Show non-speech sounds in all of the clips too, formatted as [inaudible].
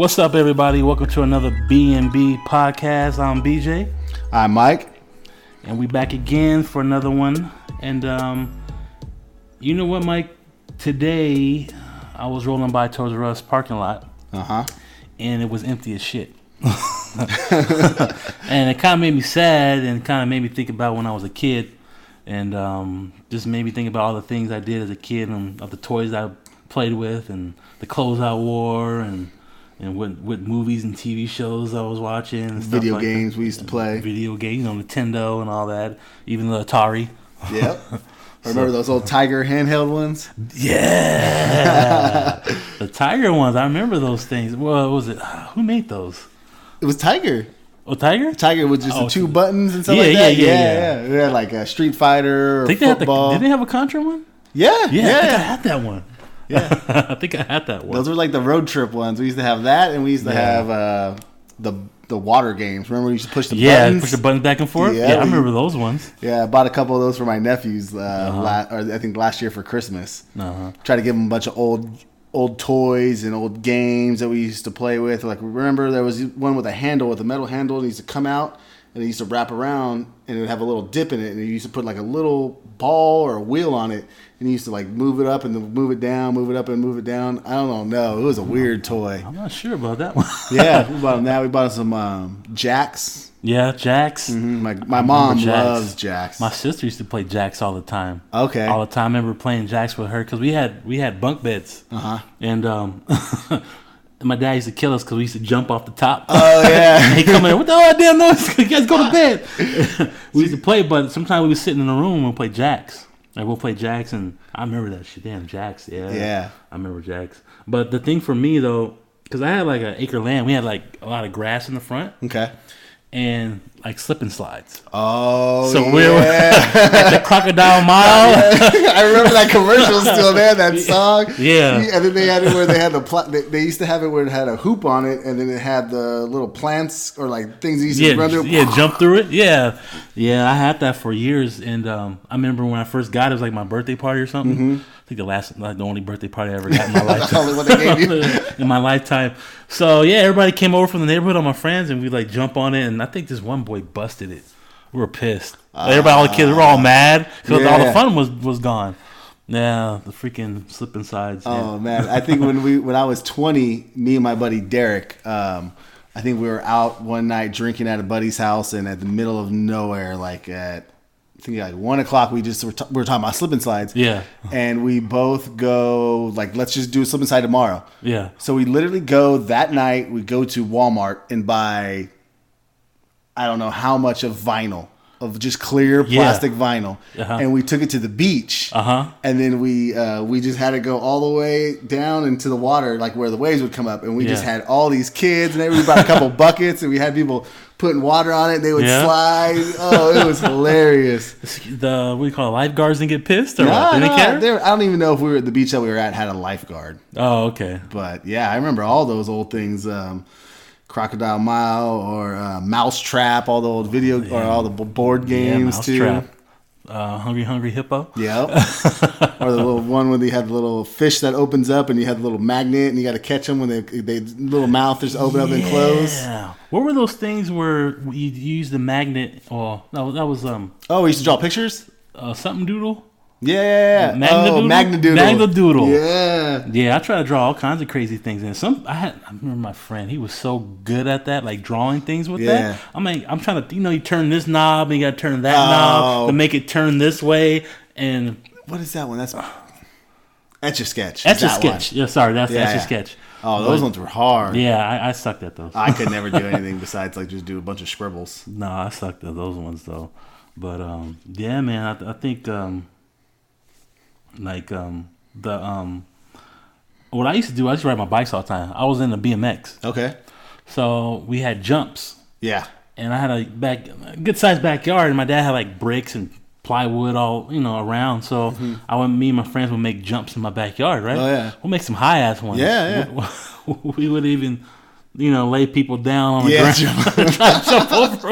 What's up, everybody? Welcome to another B and B podcast. I'm BJ, I'm Mike. and we back again for another one. And um, you know what, Mike? Today I was rolling by Toys R Us parking lot, Uh huh. and it was empty as shit. [laughs] and it kind of made me sad, and kind of made me think about when I was a kid, and um, just made me think about all the things I did as a kid, and of the toys I played with, and the clothes I wore, and and what what movies and TV shows I was watching, and stuff Video like that. games we used to play. video games, you know, Nintendo and all that, even the Atari. Yep. [laughs] Remember those old Tiger handheld ones? Yeah, [laughs] the Tiger ones. I remember those things. Well, what was it? [sighs] Who made those? It was Tiger. Oh, Tiger. Tiger with just Oh, the two buttons and stuff yeah, like that. yeah, yeah, yeah. yeah. It had like a Street Fighter or think they had the. football. Did they have a Contra one? yeah, Yeah, yeah. I I had that one. Yeah. [laughs] I think I had that one. Those were like the road trip ones. We used to have that, and we used to Yeah. have uh, the the water games. Remember we used to push the yeah, buttons? push the buttons back and forth. Yeah, Yeah, I remember those ones. Yeah, I bought a couple of those for my nephews. Uh, Uh-huh. la- or I think last year for Christmas. Uh-huh. Try to give them a bunch of old old toys and old games that we used to play with. Like remember there was one with a handle with a metal handle and it used to come out and it used to wrap around and it would have a little dip in it and you used to put like a little ball or a wheel on it and you used to like move it up and move it down, move it up and move it down. I don't know. No, it was a weird toy. I'm not sure about that one. [laughs] Yeah, we bought that. We bought some um, jacks. yeah, Jacks. Mhm, My my mom Jacks. loves jacks. My sister used to play Jacks all the time. Okay. All the time. I remember playing Jacks with her because we had we had bunk beds. Uh huh. And um, [laughs] my dad used to kill us because we used to jump off the top. Oh yeah. [laughs] he come in, what the hell damn noise? You guys go to bed. [laughs] we used to play, but sometimes we would sitting in the room and we'll play jacks. Like we'll play jacks, and I remember that shit. Damn jacks, yeah, Yeah. I remember jacks. But the thing for me though, because I had like an acre land, we had like a lot of grass in the front Okay. And like slip and slides. Oh, So yeah. we were [laughs] like the crocodile mile. [laughs] I remember that commercial still there, that [laughs] song. Yeah. And then they had it where they had the pla- they, they used to have it where it had a hoop on it, and then it had the little plants or like things you used to run through. yeah, jump through it. Yeah, yeah, I had that for years, and um, I remember when I first got it, it was like my birthday party or something. Mm-hmm. Think the last, like the only birthday party I ever got in my [laughs] lifetime. only one they gave you. [laughs] in my lifetime. So yeah, everybody came over from the neighborhood, all my friends, and we like jump on it. And I think this one boy busted it. We were pissed. everybody, all the kids, we were all mad because all the fun was was gone. Yeah, the freaking slip and sides. yeah. Oh man, I think when we when I was twenty, me and my buddy Derek, um, I think we were out one night drinking at a buddy's house, and at the middle of nowhere, like at I think like one o'clock, we just were, t- we were talking about slip and slides. Yeah. and we both go like, let's just do a slip and slide tomorrow. Yeah. So we literally go that night. We go to Walmart and buy, I don't know how much of vinyl of just clear Yeah. plastic vinyl, Uh-huh. and we took it to the beach. Uh huh. And then we uh, we just had to go all the way down into the water, like where the waves would come up, and we just had all these kids, and we brought a couple [laughs] buckets, and we had people putting water on it. They would Yeah. slide. Oh, it was [laughs] hilarious. The what do you call it? Lifeguards didn't get pissed or No, no, I don't even know if we were at the beach that we were at had a lifeguard. Oh, okay. But yeah, I remember all those old things. Um, Crocodile Mile or uh, Mouse Trap, all the old video or all the board games yeah, too. Mousetrap. Uh, hungry, hungry hippo. Yep. [laughs] or the little one where they had the little fish that opens up and you had the little magnet and you got to catch them when they they little mouth just open up and close. Yeah. What were those things where you use the magnet? Oh, no, that was um Oh, we used to draw pictures. uh, something doodle. Yeah. Magnadoodle? Oh, Magnadoodle. Magnadoodle. Yeah. Yeah, I try to draw all kinds of crazy things, and some I had. I remember my friend; he was so good at that, like drawing things with Yeah. that. I'm like, I'm trying to, you know, you turn this knob and you got to turn that Oh. knob to make it turn this way, and What is that one? That's Etch a sketch. etch a sketch. Yeah, sorry, that's Yeah, etch a yeah. sketch. Oh, those But- ones were hard. Yeah, I, I sucked at those. I could [laughs] never do anything besides like just do a bunch of scribbles. No, I sucked at those ones though. But um, yeah, man, I, I think um, like um, the um, what I used to do, I used to ride my bikes all the time. I was in the BMX, Okay. so we had jumps, Yeah. and I had a back a good sized backyard, and my dad had like bricks and plywood all you know around. So I went, me and my friends would make jumps in my backyard, right? Mm-hmm. Oh, yeah. we'll make some high ass ones. Yeah, [laughs] We, we would even. You know, lay people down on the Yeah, ground, try to [laughs] jump over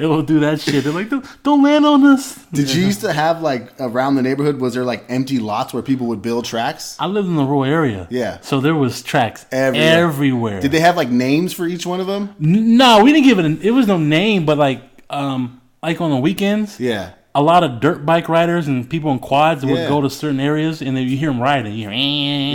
'em. it will do that shit. They're like, don't, don't land on us. Did you used to have like around the neighborhood? Was there like empty lots where people would build tracks? I lived in the rural area. Yeah. So there was tracks Everywhere. everywhere. Did they have like names for each one of them? No, we didn't give it. An, it was no name, but like, um, like on the weekends, Yeah. a lot of dirt bike riders and people in quads would Yeah. go to certain areas, and then you hear them riding. You hear, eh,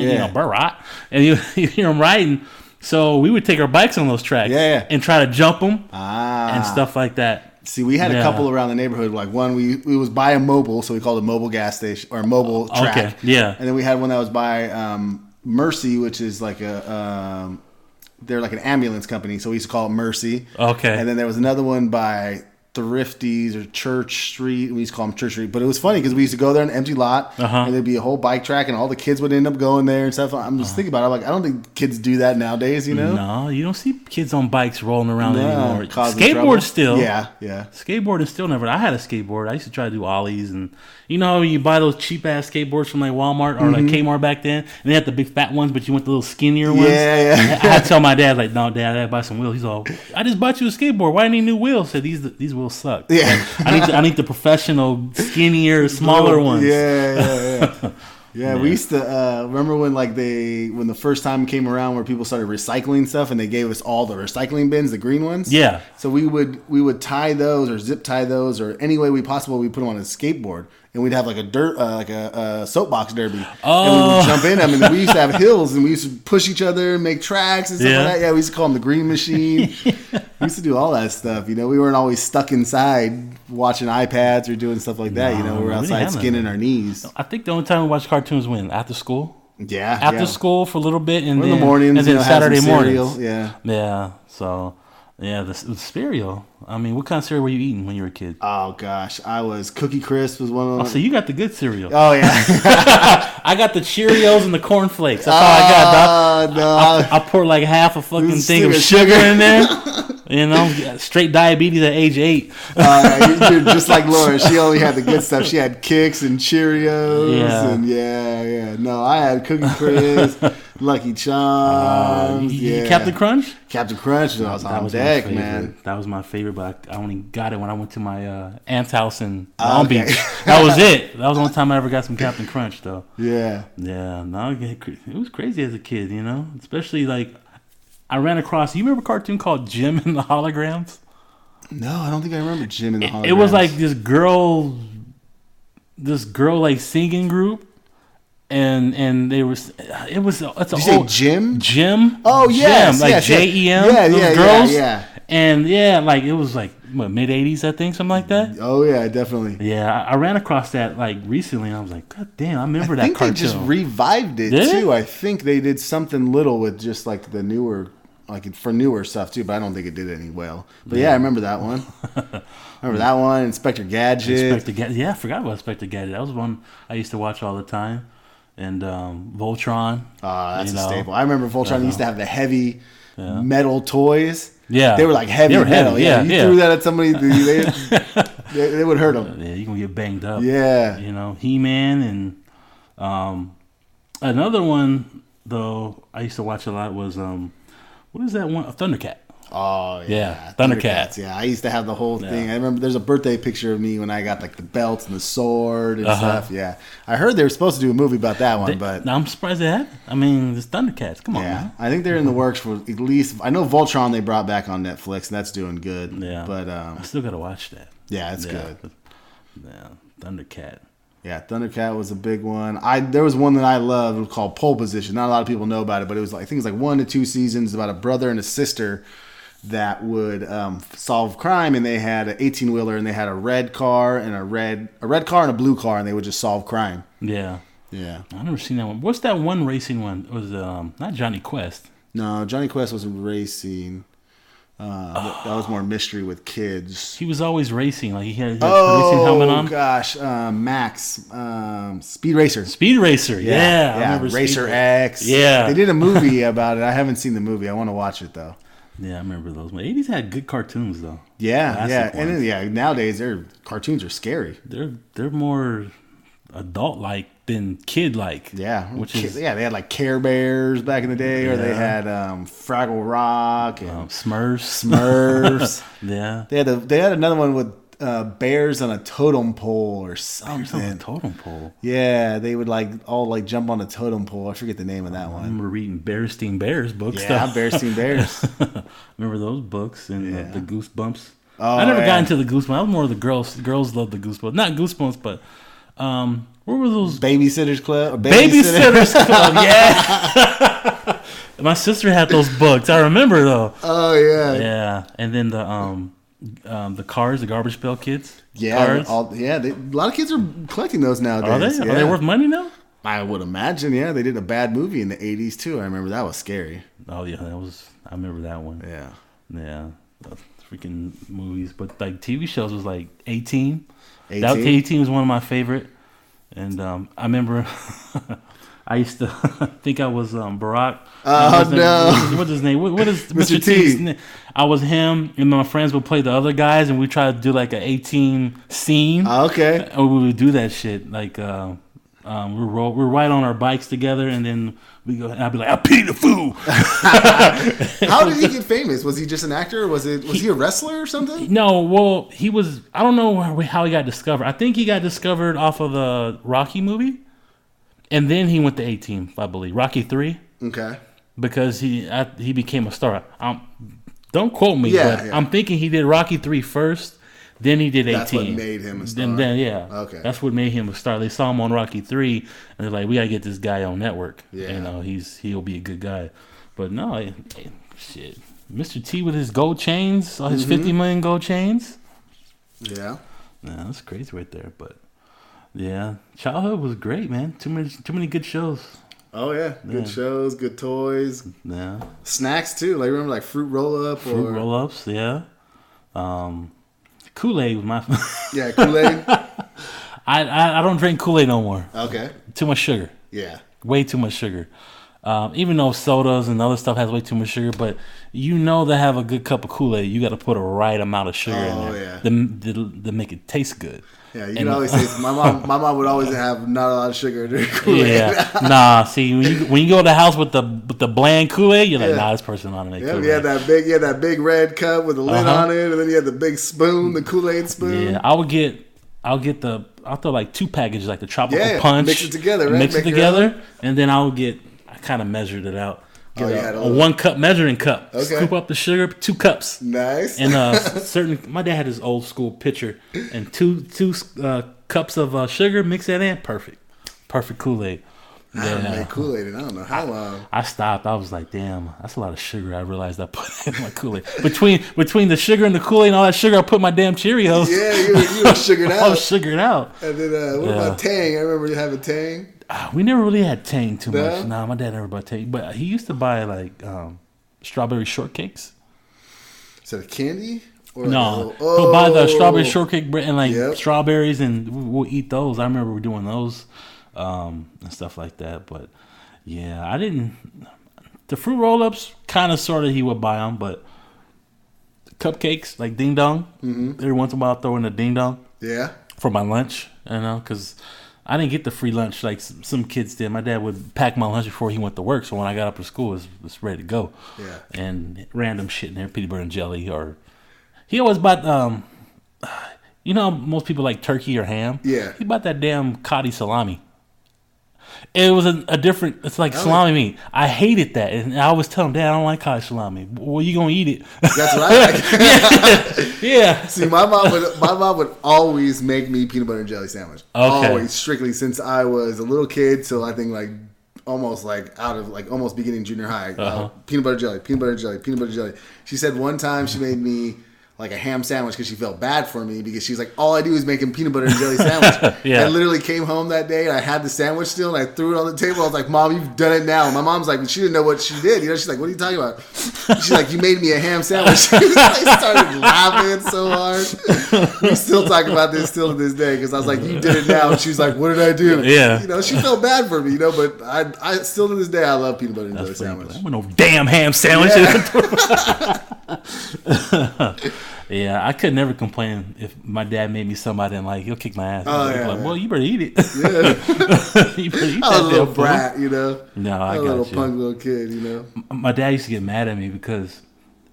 you Yeah. know, burrot, and you, [laughs] you hear them riding. So we would take our bikes on those tracks, Yeah, yeah. and try to jump them Ah. and stuff like that. See, we had a couple around the neighborhood. Like one, we we was by a Mobil, so we called it a Mobil gas station or Mobil track. Okay, yeah. And then we had one that was by um, Mercy, which is like a um, they're like an ambulance company, so we used to call it Mercy. Okay. And then there was another one by Thrifties or Church Street. We used to call them Church Street, but it was funny because we used to go there in an empty lot, Uh-huh. and there'd be a whole bike track, and all the kids would end up going there and stuff. I'm just thinking about it. I'm like, I don't think kids do that nowadays. You know? No, you don't see kids on bikes rolling around No, anymore. causing trouble. Skateboard still, Yeah, yeah. Skateboard is still never. I had a skateboard. I used to try to do ollies, and you know, you buy those cheap ass skateboards from like Walmart or like Kmart back then, and they had the big fat ones, but you want the little skinnier ones. Mm-hmm. Yeah, yeah. I had tell my dad like, "No, dad, I gotta buy some wheels." He's all, "I just bought you a skateboard. Why do you new wheels?" I said these these wheels suck. Yeah. I need the, I need the professional, skinnier, [laughs] smaller ones. Yeah, yeah, yeah. Yeah, [laughs] we used to uh, remember when like they when the first time came around where people started recycling stuff and they gave us all the recycling bins, the green ones. Yeah. So we would we would tie those or zip tie those or any way we possible we put them on a skateboard and we'd have like a dirt uh, like a, a soapbox derby and we Oh. would jump in I mean, we used to have [laughs] hills and we used to push each other and make tracks and stuff Yeah. like that. Yeah, we used to call them the green machine. [laughs] we used to do all that stuff. You know, we weren't always stuck inside watching iPads or doing stuff like that. you know, we were we outside skinning our knees. I think the only time we watched cartoons when after school. Yeah, After yeah. school for a little bit, and Or in then the mornings, and you then know, Saturday cereal. mornings. Yeah. Yeah. So, yeah, the, the cereal. I mean, what kind of cereal were you eating when you were a kid? Oh gosh, I was Cookie Crisp was one of Oh, them. so you got the good cereal. Oh yeah. [laughs] I got the Cheerios and the corn flakes. That's all I got. Uh, no, I, I pour like half a fucking thing of sugar. in there. [laughs] You know, straight diabetes at age eight. uh, you're just like Laura. She only had the good stuff. She had Kix and Cheerios Yeah. and yeah, yeah. No, I had Cookie Crisp, [laughs] Lucky Charms, Uh, yeah. Captain Crunch. Captain Crunch was That on was my deck, favorite. man. That was my favorite, but I only got it when I went to my uh, aunt's house in Ah, Long okay. Beach. That was it. That was the only time I ever got some Captain Crunch, though. Yeah. Yeah, no, it was crazy as a kid, you know. Especially like, I ran across. You remember a cartoon called Jem and the Holograms? No, I don't think I remember Jim in the It, it was like this girl, this girl like singing group, and and they were it was it's a Did you say old- Jim? Jim. Oh, Jim, like yes. J E M. Yeah, yeah, yeah, girls. yeah. And yeah, like it was like what mid '80s, I think, something like that. Oh yeah, definitely. Yeah, I, I ran across that like recently, and I was like, God damn, I remember I that think cartoon. they just revived it Did too. it? I think they did something little with just like the newer, like for newer stuff too. But I don't think it did any well. But yeah, I remember that one. [laughs] remember that one, Inspector Gadget. Inspector Gadget. Yeah, I forgot about Inspector Gadget. That was one I used to watch all the time. And um, Voltron. Ah, that's a know. staple. I remember Voltron I used to have the heavy metal toys. Yeah. They were like heavy were metal. heavy, Yeah, yeah, you yeah. threw that at somebody, they, they, they [laughs] would hurt them. Yeah, you gonna get banged up. Yeah. You know, He Man and um, another one though I used to watch a lot was um, what is that one? Thundercat. Oh yeah, Yeah, Thundercats. Yeah, I used to have the whole thing. I remember there's a birthday picture of me when I got like the belt and the sword and Uh-huh. stuff. Yeah, I heard they were supposed to do a movie about that one, but Now, I'm surprised they had. I mean, it's Thundercats. Come on, yeah, man. I think they're in the works for at least. I know Voltron they brought back on Netflix and that's doing good. Yeah. but um, I still gotta watch that. yeah, it's yeah. good. Yeah, Thundercat. Yeah, Thundercat was a big one. I there was one that I loved called Pole Position. Not a lot of people know about it, but it was like I think it was like one to two seasons about a brother and a sister that would um, solve crime, and they had an eighteen wheeler, and they had a red car and a red a red car and a blue car, and they would just solve crime. Yeah, Yeah. I never seen that one. What's that one racing one? It was um not Jonny Quest? No, Jonny Quest was racing. Uh, that- that was more [gasps] mystery with kids. He was always racing. Like he had his racing helmet Oh on. gosh, um, Max, um, Speed Racer. Speed Racer. Yeah, yeah, Speed Racer Racer. X. Yeah. they did a movie [laughs] about it. I haven't seen the movie. I want to watch it though. Yeah, I remember those. The eighties had good cartoons though. Yeah, Classic yeah, and then, yeah. Nowadays, their cartoons are scary. They're they're more adult like than kid like. Yeah, which is yeah. They had like Care Bears back in the day, or they had um, Fraggle Rock and um, Smurfs. Smurfs. [laughs] yeah. they had a, they had another one with uh, bears on a totem pole or Bears on the something. totem pole. Yeah, they would like all like jump on a totem pole. I forget the name of that I one. remember reading Berenstain Bears books. Yeah. Berenstain [laughs] Bears. remember those books and Yeah. the, the Goosebumps. Oh, I never yeah. got into the Goosebumps. I was more of the girls. Girls love the Goosebumps. Not Goosebumps, but um, where were those Babysitters Club. Babysitters Club? [laughs] Yeah. [laughs] My sister had those books. I remember though. Oh yeah. Yeah, and then the um, um, the cars, the Garbage Pail Kids. Yeah, all, yeah. They, a lot of kids are collecting those nowadays. Are they? Yeah. Are they worth money now? I would imagine. Yeah, they did a bad movie in the '80s too. I remember that was scary. Oh yeah, that was. I remember that one. Yeah. Yeah, the freaking movies. But like TV shows was like A-Team. A-Team? That A-Team was one of my favorite. And um, I remember [laughs] I used to [laughs] think I was um, Barack. Oh, no. What's, his name? What, what is [laughs] Mr. Mr. T. T's name? I was him, and my friends would play the other guys, and we try to do like an A-Team scene. Oh, okay. Or we would do that shit. Like, uh, um, we're, roll, we're right on our bikes together, and then we go, and I'd be like, I pity the fool. [laughs] How did he get famous? Was he just an actor? Or was it? Was he a wrestler or something? No, well, he was. I don't know how he got discovered. I think he got discovered off of the Rocky movie, and then he went to A-Team, I believe, Rocky three, Okay. because he I, he became a star. Um, don't quote me, Yeah, but yeah. I'm thinking he did Rocky three first, then he did A-Team. That's what made him a star. Then, then yeah, Okay. that's what made him a star. They saw him on Rocky three, and they're like, we gotta get this guy on network. Yeah. you know, he's he'll be a good guy. But no, shit, Mr. T with his gold chains, his Mm-hmm. 50 million gold chains. Yeah. Yeah, that's crazy right there. But yeah, childhood was great, man. Too many, too many good shows. Oh yeah. Good Yeah. shows. Good toys. Yeah, Snacks too. Like remember like fruit roll up fruit or roll ups. Yeah, um, Kool Aid was my. [laughs] yeah Kool Aid. [laughs] I, I I don't drink Kool Aid no more. okay. Too much sugar. Yeah. Way too much sugar. Um, even though sodas and other stuff has way too much sugar, but you know to have a good cup of Kool Aid, you got to put a right amount of sugar Oh, in there yeah. to, to, to make it taste good. Yeah. You And- can always say my mom. My mom would always have not a lot of sugar in her [laughs] Kool Aid. Yeah, nah. See, when you when you go to the house with the with the bland Kool Aid, you're like, Yeah. nah, this person to make Yeah, you had that big, you had that big red cup with the lid Uh-huh. on it, and then you had the big spoon, the Kool Aid spoon. Yeah, I would get, I'll get the, I'll throw like two packages, like the tropical Yeah, punch, mix it together, right? mix it Make your together, and then I'll get, I kind of measured it out. Get Oh, a, a a one cup measuring cup. Okay. Scoop up the sugar, two cups, Nice. and uh, [laughs] certain. My dad had his old school pitcher, and two two uh, cups of uh, sugar. Mix that in, perfect, perfect Kool Aid. I haven't made Kool Aid in I don't know how long. I stopped. I was like, "Damn, that's a lot of sugar." I realized I put [laughs] in my Kool Aid. Between between the sugar and the Kool Aid and all that sugar, I put my damn Cheerios. Yeah, you you were [laughs] sugared out. I was sugared out. And then uh, what Yeah. about Tang? I remember you having Tang. Ah, We never really had Tang too No? much. Nah, my dad never bought Tang, but he used to buy like um, strawberry shortcakes. Is that a candy? Or No, like a- he'll buy the strawberry Oh. shortcake bread and like Yep. strawberries, and we- we'll eat those. I remember we doing those um, and stuff like that. But yeah, I didn't. The fruit roll ups, kind of, sort of, he would buy them, but cupcakes like ding dong. Mm-hmm. Every once in a while, I'll throw in a ding dong Yeah. for my lunch. You know, because I didn't get the free lunch like some kids did. My dad would pack my lunch before he went to work, so when I got up to school, it was, it was ready to go. Yeah. And random shit in there, peanut butter and jelly, or he always bought um, you know, most people like turkey or ham. Yeah. he bought that damn cotto salami. It was a, a different. It's like Oh. salami meat. I hated that, and I always tell him, Dad, I don't like cottage salami. Well, you gonna eat it? That's what I [laughs] like. yeah. [laughs] See, my mom would my mom would always make me peanut butter and jelly sandwich. Okay. Always, strictly since I was a little kid till I think like almost like out of like almost beginning junior high. Uh, Uh-huh. peanut butter jelly, peanut butter jelly, peanut butter jelly. She said one time she made me like a ham sandwich because she felt bad for me because she's like, all I do is make him peanut butter and jelly sandwich. [laughs] Yeah. I literally came home that day and I had the sandwich still and I threw it on the table. I was like, Mom, you've done it now. My mom's like, she didn't know what she did. You know, she's like, What are you talking about? She's like, You made me a ham sandwich. [laughs] I started laughing so hard. We still talk about this still to this day because I was like, You did it now. And she's like, What did I do? Yeah. You know, she felt bad for me, you know, but I, I still to this day, I love peanut butter and jelly sandwich. I want no damn ham sandwich. Yeah. [laughs] Yeah, I could never complain if my dad made me somebody and like he'll kick my ass. Oh, yeah, like, yeah. well, you better eat it. Yeah. [laughs] you better eat I was a that little damn food. brat, you know. No, I I was a little you. punk little kid, you know. My dad used to get mad at me because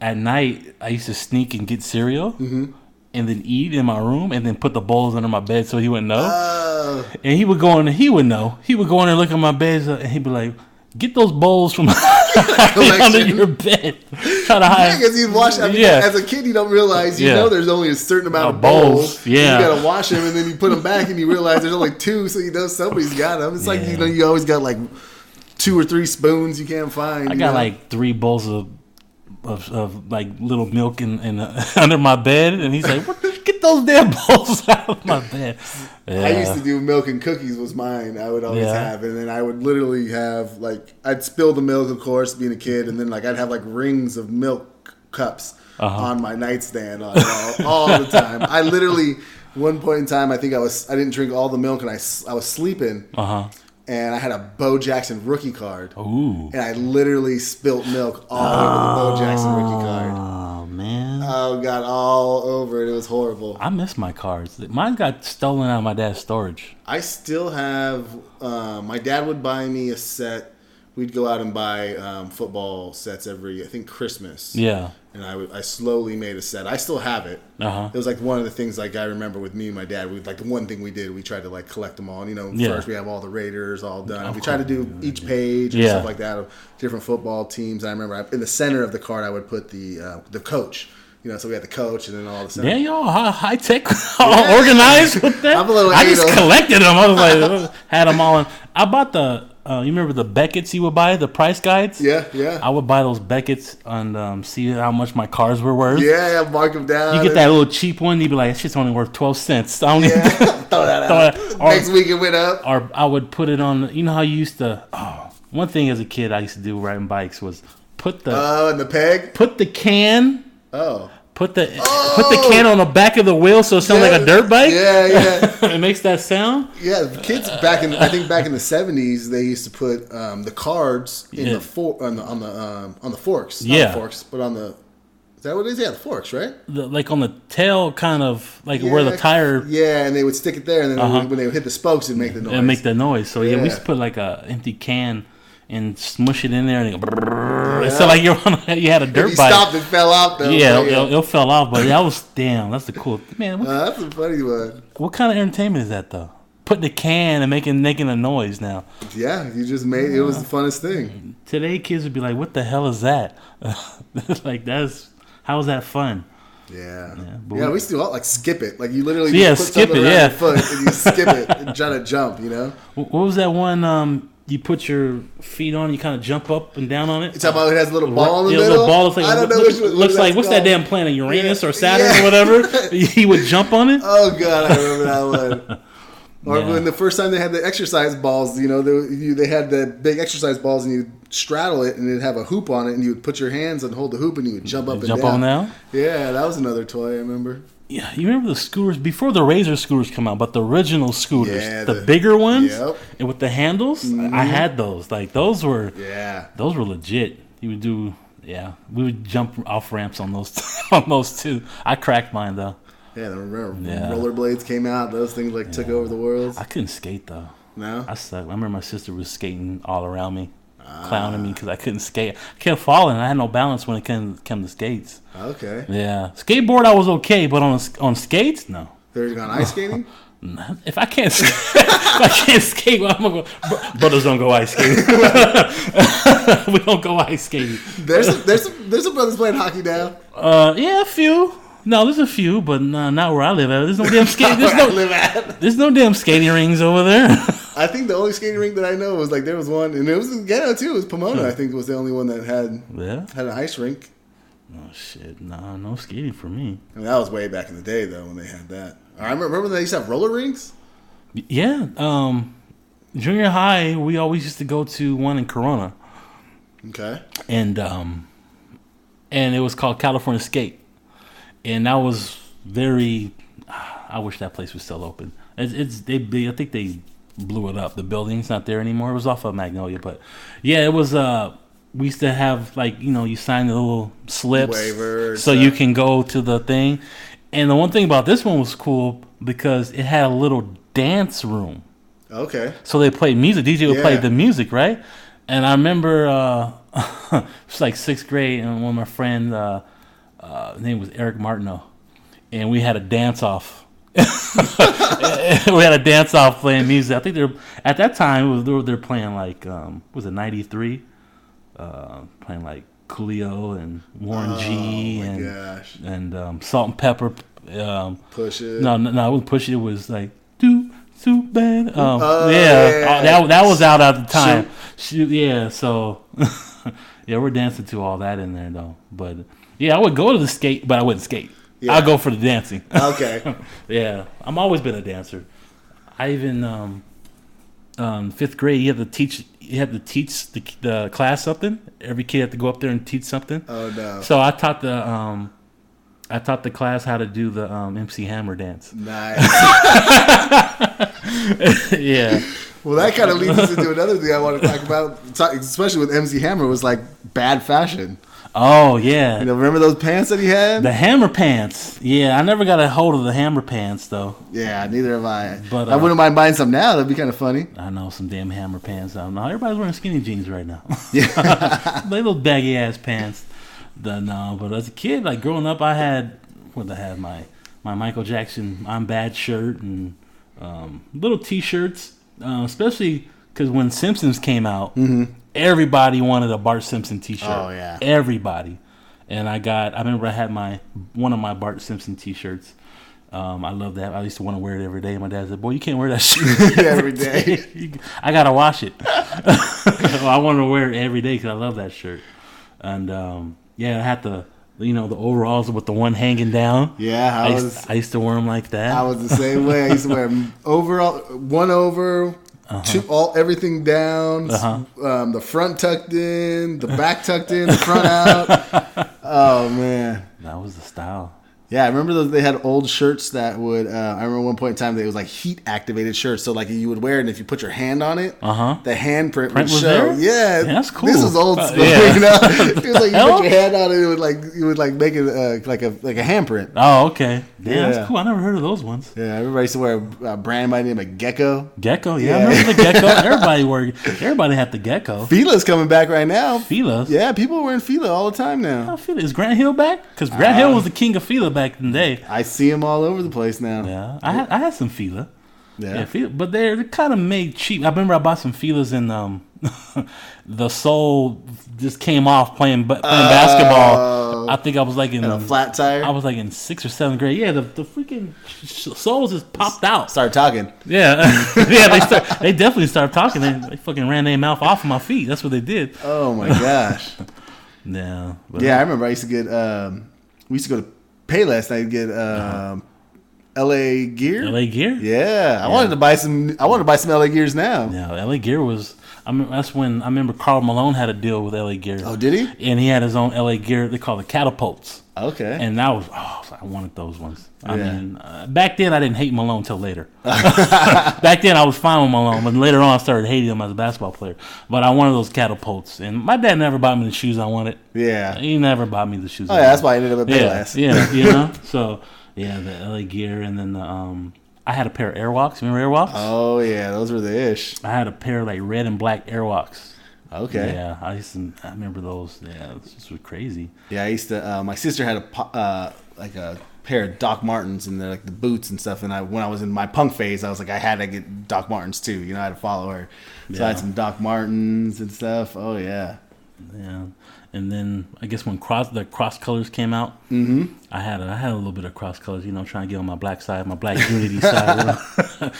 at night I used to sneak and get cereal Mm-hmm. and then eat in my room and then put the bowls under my bed so he wouldn't know. Oh, and he would go in. He would know. He would go in there look at my bed and he'd be like, "Get those bowls from [laughs] [laughs] under your bed." Try to hide. because you'd wash. I mean, Yeah. as a kid, you don't realize. You Yeah. know, there's only a certain amount Uh, of bowls. bowls, yeah. you gotta wash them, and then you put them back, and you realize there's only two, so you know somebody's got them. It's like you know, you always got like two or three spoons you can't find. I you got know? like three bowls of of, of like little milk in, in uh, [laughs] under my bed, and he's like, "Get those damn bowls [laughs] out of my bed." Yeah. I used to do milk and cookies was mine. I would always Yeah. have, and then I would literally have like I'd spill the milk, of course, being a kid, and then like I'd have like rings of milk cups Uh-huh. on my nightstand all, all, all the time. I literally one point in time I think I was I didn't drink all the milk and I I was sleeping Uh huh. And I had a Bo Jackson rookie card. Ooh. And I literally spilt milk all over the Bo Jackson rookie card. Oh man. Oh, got all over it. It was horrible. I miss my cards. Mine got stolen out of my dad's storage. I still have. Uh, my dad would buy me a set. We'd go out and buy um, football sets every, I think, Christmas. Yeah. And I, would, I slowly made a set. I still have it. Uh huh. It was like one of the things like I remember with me and my dad. We like the one thing we did. We tried to like collect them all. And, you know, Yeah. first we have all the Raiders all done. Of we tried to do each page and Yeah. stuff like that of different football teams. I remember I, in the center of the card I would put the uh, the coach. You know, so we had the coach and then all the center. [laughs] Yeah, y'all high, tech, all organized with that. [laughs] I'm a little I just collected them. I was like, [laughs] had them all. In. I bought the. Uh, you remember the Beckett's you would buy the price guides? Yeah, yeah. I would buy those Beckett's and um, see how much my cars were worth. yeah, mark them down. You get that little cheap one, you'd be like, "That shit's only worth twelve cents." [laughs] I don't even. Yeah, [laughs] throw that Throw out. it- or- Next week it went up. or I would put it on. You know how you used to. Oh, one thing as a kid I used to do riding bikes was put the Oh, and the peg. put the can Oh, put the put the can on the back of the wheel so it sounds like a dirt bike. Yeah, yeah, [laughs] it makes that sound. yeah. The kids back in I think back in the seventies, they used to put um, the cards in Yeah. the for on the on the um, on the forks. Not Yeah. the forks, but on the. Is that what it is? Yeah, the forks, right? The, like on the tail, kind of like where the tire Yeah, and they would stick it there, and then Uh-huh. when they would hit the spokes, it'd make the noise. and make the noise. So yeah, we Yeah. used to put like a empty can and smush it in there, and go so like you're on, you had a [laughs] If dirt you bike. stopped, it fell off though. yeah, it, it fell off, but that was damn. That's the cool man. What, Uh, that's a funny one. what kind of entertainment is that though? Putting a can and making making a noise now. Yeah, you just made it was the funnest thing. Today kids would be like, "What the hell is that?" [laughs] like that's how is that fun? Yeah, yeah. but we used to all like skip it. Like you literally Yeah, just put skip something it, yeah. your foot and you skip it [laughs] and try to jump. You know. What was that one? Um, you put your feet on, you kind of jump up and down on it. You talking about it has a little ball in the Yeah, middle? little ball looks like, I don't know look- which one. looks like what's that damn planet? Uranus Yeah. or Saturn Yeah. or whatever. [laughs] [laughs] he would jump on it. Oh god, I remember that one. [laughs] Or Yeah. when the first time they had the exercise balls, you know, they, you, they had the big exercise balls, and you straddle it, and it'd have a hoop on it, and you would put your hands and hold the hoop, and you would jump up and jump down. on now. Yeah, that was another toy I remember. Yeah, you remember the scooters before the Razor scooters come out, but the original scooters, Yeah, the, the- bigger ones, Yep. Mm-hmm. and with the handles. I had those. Like those were Yeah, those were legit. You would do. Yeah, we would jump off ramps on those [laughs] on those too. I cracked mine though. yeah. I remember Yeah. rollerblades came out; those things like took over the world. I couldn't skate though. No, I sucked. I remember my sister was skating all around me. Clowning me because I couldn't skate. I kept falling. I had no balance when it came, came to skates. okay. Yeah, skateboard I was okay, but on on skates, no. There's gone ice skating. [laughs] If I can't, [laughs] if I can't skate, well, I'm gonna go. Brothers don't go ice skating. [laughs] we don't go ice skating. There's some, there's some, there's some brothers playing hockey now. Uh, yeah, a few. No, there's a few, but nah, not where I live at. There's no damn skate. There's no, live at. there's no damn skating rings over there. [laughs] I think the only skating rink that I know was like there was one, and it was in Ghetto too. It was Pomona. I think was the only one that had yeah. had an ice rink. Oh shit, nah, no skating for me. I mean, that was way back in the day though when they had that. I remember, remember they used to have roller rinks. Yeah. Um, junior high, we always used to go to one in Corona, Okay. and um, and it was called California Skate, and that was very. I wish that place was still open. It's, it's they, I think they blew it up. The building's not there anymore. It was off of Magnolia, but yeah, it was uh we used to have like you know you sign the little slips Waiver so stuff. you can go to the thing. And the one thing about this one was cool because it had a little dance room. Okay. So they played music. DJ would play the music, right? And I remember uh, [laughs] it was like sixth grade, and one of my friends, uh, uh, his name was Eric Martineau, and we had a dance off. [laughs] we had a dance off playing music. I think they're at that time it was they were, they're playing like um, was it ninety three, uh, playing like Coolio and Warren G Oh my and gosh. and um, Salt-N-Pepa. Um, Push it. no, no, no, it wasn't push it. It was like do too bad. Um, Oh, yeah, yeah. uh, that that was out at the time. Shoot, yeah. So [laughs] yeah, we're dancing to all that in there though. But yeah, I would go to the skate, but I wouldn't skate. Yeah. I'll go for the dancing. [laughs] Okay. [laughs] yeah, I'm always been a dancer. I even um, um, fifth grade, you had to teach. You had to teach the, the class something. Every kid had to go up there and teach something. Oh no. So I taught the um, I taught the class how to do the um, MC Hammer dance. Nice. [laughs] yeah. Well, that kind of leads us into another thing I want to talk about, especially with MC Hammer, was like bad fashion. Oh yeah. You know, remember those pants that he had? the hammer pants. Yeah, I never got a hold of the hammer pants though. yeah, neither have I. But, I uh, wouldn't mind buying some now. That'd be kind of funny. I know some damn hammer pants. I don't know. Everybody's wearing skinny jeans right now. [laughs] Yeah. [laughs] they little baggy ass pants. The no, but as a kid, like growing up, I had what I had my my Michael Jackson I'm bad shirt and um, little T-shirts, uh, especially because when Simpsons came out, everybody wanted a Bart Simpson T-shirt. Oh, yeah. everybody. And I got. I remember I had my one of my Bart Simpson T-shirts. Um, I love that. I used to want to wear it every day. My dad said, "Boy, you can't wear that shirt [laughs] Every day. [laughs] I gotta wash it. Well, [laughs] I want to wear it every day because I love that shirt. And um, yeah, I had the you know the overalls with the one hanging down. Yeah, I I used, was I used to wear them like that. I was the same way. I used to wear overall one over, two all everything down, Uh-huh. um, the front tucked in, the back tucked in, the front out. [laughs] Oh man. that was the style. Yeah, I remember those. They had old shirts that would. Uh, I remember one point in time that it was like heat activated shirts. So like you would wear it, and if you put your hand on it, Uh huh. the handprint would Print was show. there? Yeah, Yeah, that's cool. This is old Uh, school. [laughs] yeah. You know, [laughs] it was like you Hell? put your hand on it, it would like you would like make it uh, like a like a handprint. Oh, okay. Damn, Yeah. that's cool. I never heard of those ones. Yeah, everybody used to wear a, a brand by the name of Gecko. Gecko. Yeah, I remember the gecko. [laughs] Everybody wore. Everybody had the gecko. Fila's coming back right now. Fila's. Yeah, people are wearing Fila all the time now. Oh, Fila. Is Grant Hill back? Because Grant Hill was the king of Fila back in the day. I see them all over the place now. Yeah, I had I had some Fila. Yeah. Yeah, Fila, but they're, they're kind of made cheap. I remember I bought some Filas and um, [laughs] the sole just came off playing playing basketball. I think I was like in a flat tire. I was like in sixth or seventh grade. Yeah, the, the freaking soles just popped out. Start talking. Yeah, [laughs] yeah. They start, they definitely started talking. They, they fucking ran their mouth off of my feet. That's what they did. Oh my gosh. [laughs] Yeah, but Yeah, I remember I used to get. Um, we used to go to Payless. and I'd get um, L.A. gear. LA Gear. Yeah, I wanted to buy some. I wanted to buy some L.A. gears now. Yeah, LA Gear was. I mean, that's when I remember Karl Malone had a deal with LA Gear. Oh, did he? And he had his own LA Gear. They call it catapults. Okay. And that was, oh, I wanted those ones. I Yeah. mean, uh, back then I didn't hate Malone until later. [laughs] back then I was fine with Malone, but later on I started hating him as a basketball player. But I wanted those catapults, and my dad never bought me the shoes I wanted. yeah. He never bought me the shoes. Oh I yeah, that's why I ended up at Yeah, Payless. yeah, you know. [laughs] So yeah, the LA Gear, and then the um, I had a pair of Airwalks. Remember Airwalks? Oh yeah, those were the ish. I had a pair of like red and black Airwalks. Okay. Yeah, I used to. I remember those. Yeah, this was crazy. Yeah, I used to. Uh, my sister had a uh, like a pair of Doc Martens and they're like the boots and stuff. And I, when I was in my punk phase, I was like, I had to get Doc Martens too. You know, I had to follow her. So I had some Doc Martens and stuff. Oh yeah. Yeah, and then I guess when cross the cross colors came out, mm-hmm. I had a, I had a little bit of cross colors. You know, trying to get on my black side, my black unity side.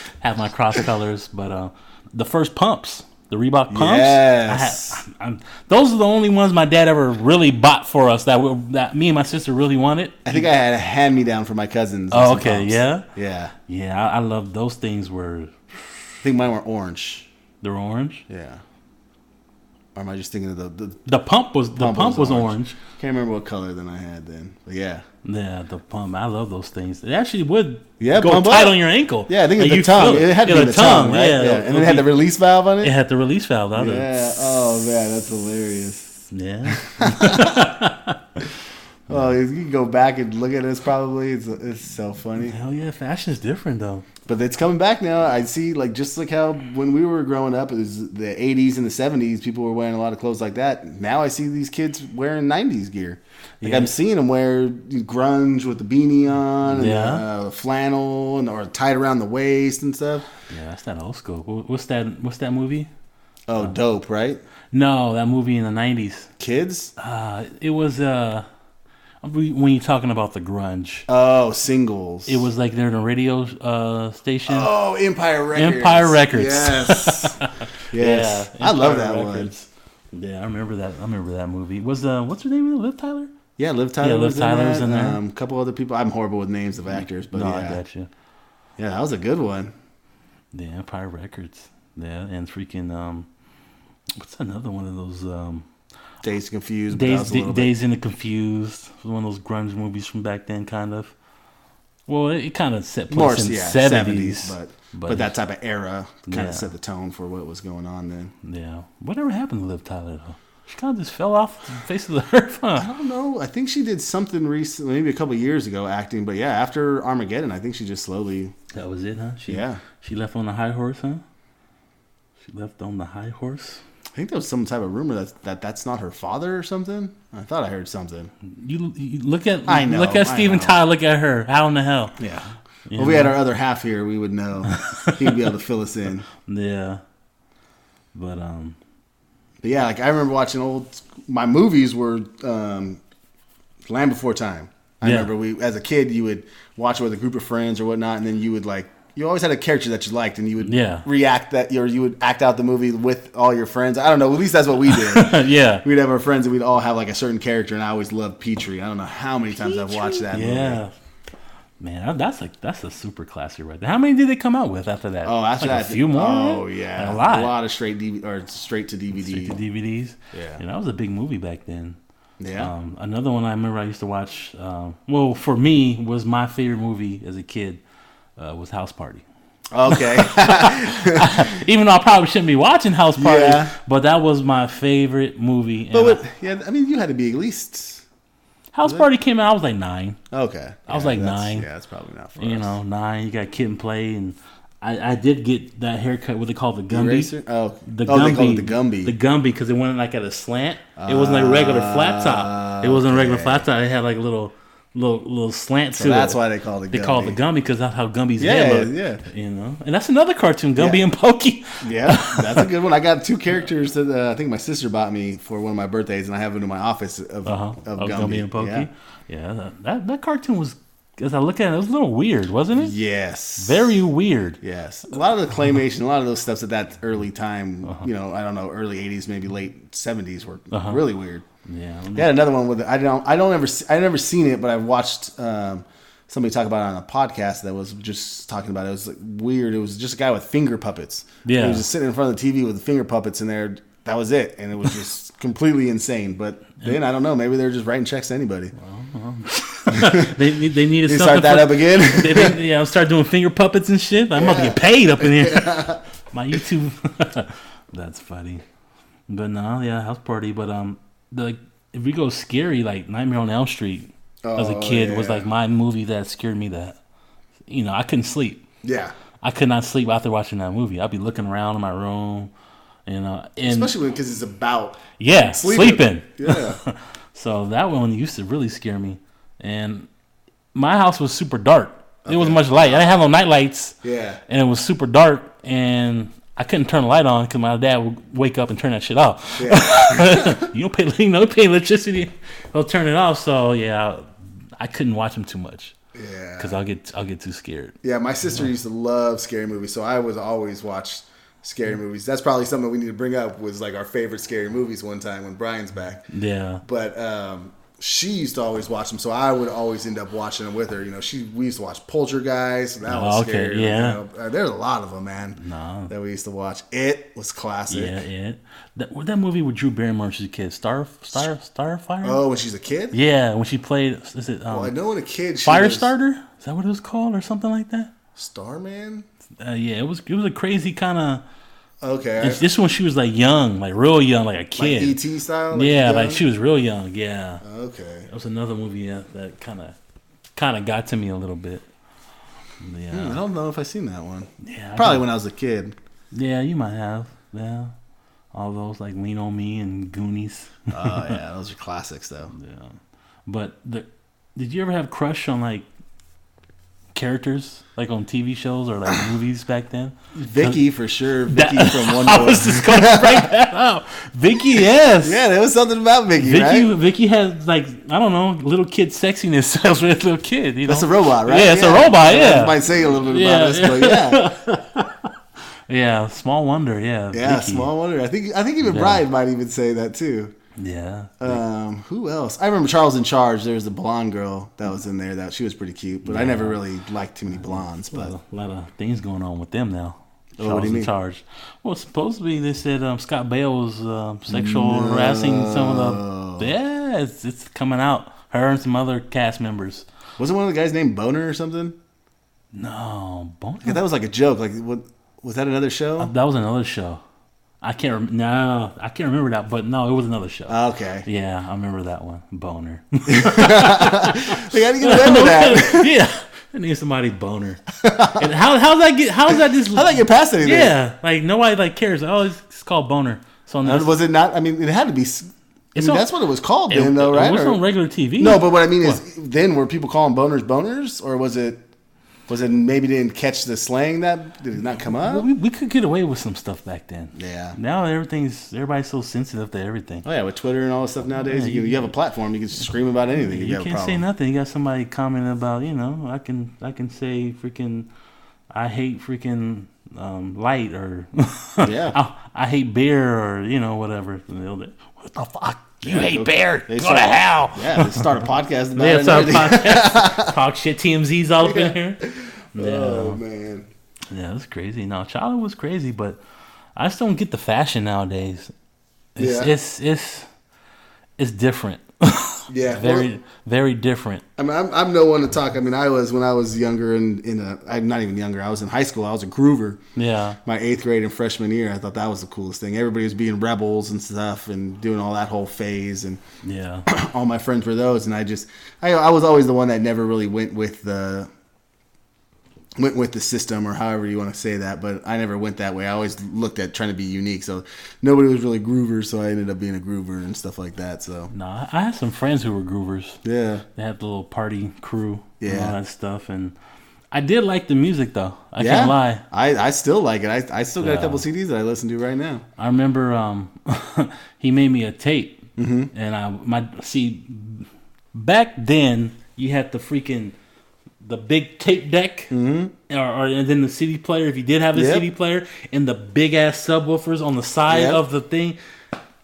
[laughs] have my cross colors, but uh, the first pumps. The Reebok pumps, Yes. I had, I'm, those are the only ones my dad ever really bought for us that were, that me and my sister really wanted. I think I had a hand me down for my cousins. Oh, okay, pumps. yeah? Yeah. Yeah, I, I love those things. Were I think mine were orange. they're orange? Yeah. Or am I just thinking of the, the The pump was the pump, Pump was, was orange. orange. can't remember what color then I had then. But yeah. Yeah, the pump. I love those things. It actually would Yeah, go tight up. on your ankle. Yeah, I think it's the tongue. It had to Yeah, be the tongue, right? Yeah, Yeah. And it had the release valve on it. it had the release valve. That was- Yeah. Oh man, that's hilarious. Yeah. [laughs] Oh, you can go back and look at this. Probably it's it's so funny. Hell yeah, fashion's different though. But it's coming back now. I see, like just like how when we were growing up, it was the '80s and the '70s. People were wearing a lot of clothes like that. Now I see these kids wearing '90s gear. Like Yeah. I'm seeing them wear grunge with the beanie on, and Yeah. uh, flannel, and or tied around the waist and stuff. Yeah, that's that old school. What's that? What's that movie? Oh, dope, right? No, that movie in the nineties. Kids. Uh, it was uh, when you're talking about the grunge. Oh, singles. It was like they're in a radio uh station. Oh, Empire Records. Empire Records. Yes. [laughs] [laughs] yes. I love that one. Yeah, I remember that. I remember that movie. Was uh, what's her name? Liv Tyler? Yeah, Liv Tyler. Yeah, Liv Tyler in was in there. Um, a couple other people. I'm horrible with names of actors, but no, I yeah, got you. yeah, that was a good one. The Empire Records. Yeah, and freaking um, what's another one of those um, Dazed Confused. Days was a little bit- Dazed in the Confused? was One of those grunge movies from back then, kind of. Well, it, it kind of set place more in the yeah, seventies, but, but- but that type of era kind Yeah. of set the tone for what was going on then. yeah. Whatever happened to Liv Tyler though? She kind of just fell off the face of the [laughs] earth, Huh? I don't know. I think she did something recently, maybe a couple years ago, acting. But yeah, after Armageddon, I think she just slowly. That was it, huh? She, Yeah, She left on the high horse, huh? She left on the high horse. I think there was some type of rumor that that that's not her father or something. I thought I heard something. You, you look at I know, look at Steven. Tyler. Look at her. How in the hell? Yeah. You Well, if we had our other half here, we would know. [laughs] He'd be able to fill us in. Yeah. But um, But yeah, like I remember watching old. My movies were um, Land Before Time. I Yeah. remember we, as a kid, you would watch it with a group of friends or whatnot, and then you would like. You always had a character that you liked, and you would Yeah. react that, or you would act out the movie with all your friends. I don't know. At least that's what we did. [laughs] yeah, we'd have our friends, and we'd all have like a certain character. And I always loved Petrie. I don't know how many times I've watched that. yeah. movie. Man, that's like that's a super classic right there. How many did they come out with after that? Oh, after like that, a few more. Oh yeah, a lot. a lot of straight DV, or straight to DVD. Straight to DVDs. Yeah. and that was a big movie back then. yeah. Um, another one I remember I used to watch. Um, well, for me, was my favorite movie as a kid uh, was House Party. Okay. [laughs] Even though I probably shouldn't be watching House Party, Yeah. but that was my favorite movie. but I- yeah, I mean, you had to be at least House Party came out. I was like nine. okay. I was Yeah, like nine. Yeah, that's probably not for You us. know, nine. You got Kid and Play, and I, I did get that haircut. What they call the Gumby. Eraser? Oh, The oh, Gumby. they call it the Gumby. The Gumby because it went like at a slant. It wasn't like regular flat top. It wasn't a regular flat top. It had like a little, little, little slant so to that's it. why they call it Gummy they Gumby. call it the Gumby because that's how Gumby's Yeah, head looked. yeah. You know, and that's another cartoon, Gumby Yeah. and Pokey. [laughs] Yeah, that's a good one. I got two characters that uh, I think my sister bought me for one of my birthdays, and I have them in my office of, Uh huh. of Of Gumby. Gumby and Pokey. Yeah. Yeah, that, that that cartoon was. As I look at it, it was a little weird, wasn't it? Yes. Very weird. Yes. A lot of the claymation, a lot of those steps at that early time, Uh-huh. you know, I don't know, early '80s, maybe late '70s, were Uh-huh. really weird. Yeah. They had another one with I don't I don't ever I never seen it, but I've watched um, somebody talk about it on a podcast that was just talking about it. It was like weird. It was just a guy with finger puppets. Yeah. he was just sitting in front of the TV with the finger puppets in there. That was it, and it was just [laughs] completely insane. But then I don't know. Maybe they're just writing checks to anybody. [laughs] they need- they They something start that for- up again. [laughs] they, they, yeah, I'll start doing finger puppets and shit. I'm about to get paid up in here. My YouTube. That's funny. But no, yeah, house party. But um, the if we go scary, like Nightmare on Elm Street as a Oh, kid was like my movie that scared me. That you know I couldn't sleep. yeah, I could not sleep after watching that movie. I'd be looking around in my room, you know, and especially because it's about yeah, sleeping. Yeah, [laughs] So that one used to really scare me. And my house was super dark. It wasn't much light. I didn't have no night lights. yeah. and it was super dark and I couldn't turn the light on because my dad would wake up and turn that shit off. [laughs] you don't pay, [laughs] you know, pay electricity. He'll turn it off. So yeah, I couldn't watch him too much Yeah. because I'll get I'll get too scared. Yeah, my sister used to love scary movies, so I was always watch scary movies. That's probably something we need to bring up was like our favorite scary movies one time when Brian's back. Yeah, But um, she used to always watch them, so I would always end up watching them with her. You know, she we used to watch Poltergeist. That was Oh, okay, scary. you yeah. know. Uh, there's a lot of them, man. No. that we used to watch. It was classic. yeah, yeah. That what that movie with Drew Barrymore when she was a kid, Star Star Starfire. Oh, when she's a kid. Yeah, when she played, is it um, Well, I know when a kid. She was Firestarter? Is that what it was called, or something like that? Starman. Uh, yeah, it was. It was a crazy kind of Okay. And this one she was like young, like real young, like a kid. like. ET style. like yeah, young? like she was real young. Yeah, Okay. that was another movie that- that kind of kind of got to me a little bit. Hmm, I don't know if I seen that one. yeah, Probably think- when I was a kid. Yeah, you might have. Yeah, all those like Lean on Me and Goonies. Oh yeah, [laughs] those are classics though. Yeah, but the did you ever have crush on like characters like on TV shows or like movies back then? Vicky for sure. [laughs] That- Vicky from One [laughs] I was just gonna [laughs] bring that up. Vicky, yes. yeah, there was something about Vicky, Vicky, right? Vicky had like I don't know, little kid sexiness. I was a little kid. You know? That's a robot, right? Yeah, it's a robot, yeah. I might say a little bit Yeah, about this, but yeah, yeah, small wonder. Yeah, yeah. Vicky. Small wonder. I think I think even Yeah. Brian might even say that too. Yeah, Um, who else? I remember Charles in Charge. There was the blonde girl that was in there. That she was pretty cute, but I never really liked too many blondes. But a lot of things going on with them now. Oh, what do Charles you in charge. Well, supposedly they said um, Scott Baio was uh, sexual harassing some of the. Yeah, it's, it's coming out. Her and some other cast members. wasn't one of the guys named Boner or something? No, Boner. Yeah, that was like a joke. Like, what was that? Another show? That was another show. I can't. Rem- no, I can't remember that. But no, it was another show. okay. yeah, I remember that one. Boner. Like, how do you get [laughs] away that? [laughs] yeah, I need somebody boner. And how how's that get? How's that just? [laughs] How'd that get past anything? Yeah, like nobody like cares. Oh, it's, it's called boner. So Uh, Was it not? I mean, it had to be. I mean, on- that's what it was called it, then, though, it right? was Or- on regular TV. no, but what I mean is, then were people calling boners boners, or was it? Was it maybe didn't catch the slang that did it not come up? we, we could get away with some stuff back then. Yeah. Now everything's everybody's so sensitive to everything. Oh yeah, with Twitter and all this stuff nowadays, Yeah, you, you- you have a platform. You can scream about anything. You have can't say nothing. You got somebody commenting about you know I can I can say freaking I hate freaking um, light or [laughs] Yeah. I, I hate beer or you know whatever. And they'll be, What the fuck? You Yeah, hate beer? they Go start- to hell. Yeah, they start a podcast about Yeah, it. it's and our everything. podcast. [laughs] Talk shit. TMZ's all up in here. Oh, yeah. Oh man. Yeah, it's crazy. Now childhood was crazy, but I just don't get the fashion nowadays. It's Yeah. it's it's it's different. [laughs] Yeah. very well, very different. I mean, I'm, I'm no one to talk. I mean, I was when I was younger and in a, I'm not even younger. I was in high school. I was a groover. Yeah. my eighth grade and freshman year, I thought that was the coolest thing. Everybody was being rebels and stuff and doing all that whole phase, and Yeah. [clears throat] all my friends were those. And I just, I, I was always the one that never really went with the, went with the system or however you want to say that. But I never went that way. I always looked at trying to be unique. So nobody was really groovers, so I ended up being a groover and stuff like that. So No, I I had some friends who were groovers. yeah, They had the little party crew and Yeah. all that stuff and I did like the music though. I yeah. can't lie. I, I still like it. I, I still got a couple CDs that I listen to right now. I remember um, [laughs] he made me a tape, Mm-hmm. and I my see back then you had the freaking the big tape deck, mm-hmm. or, or and then the CD player if you did have a Yep. CD player, and the big ass subwoofers on the side Yep. of the thing.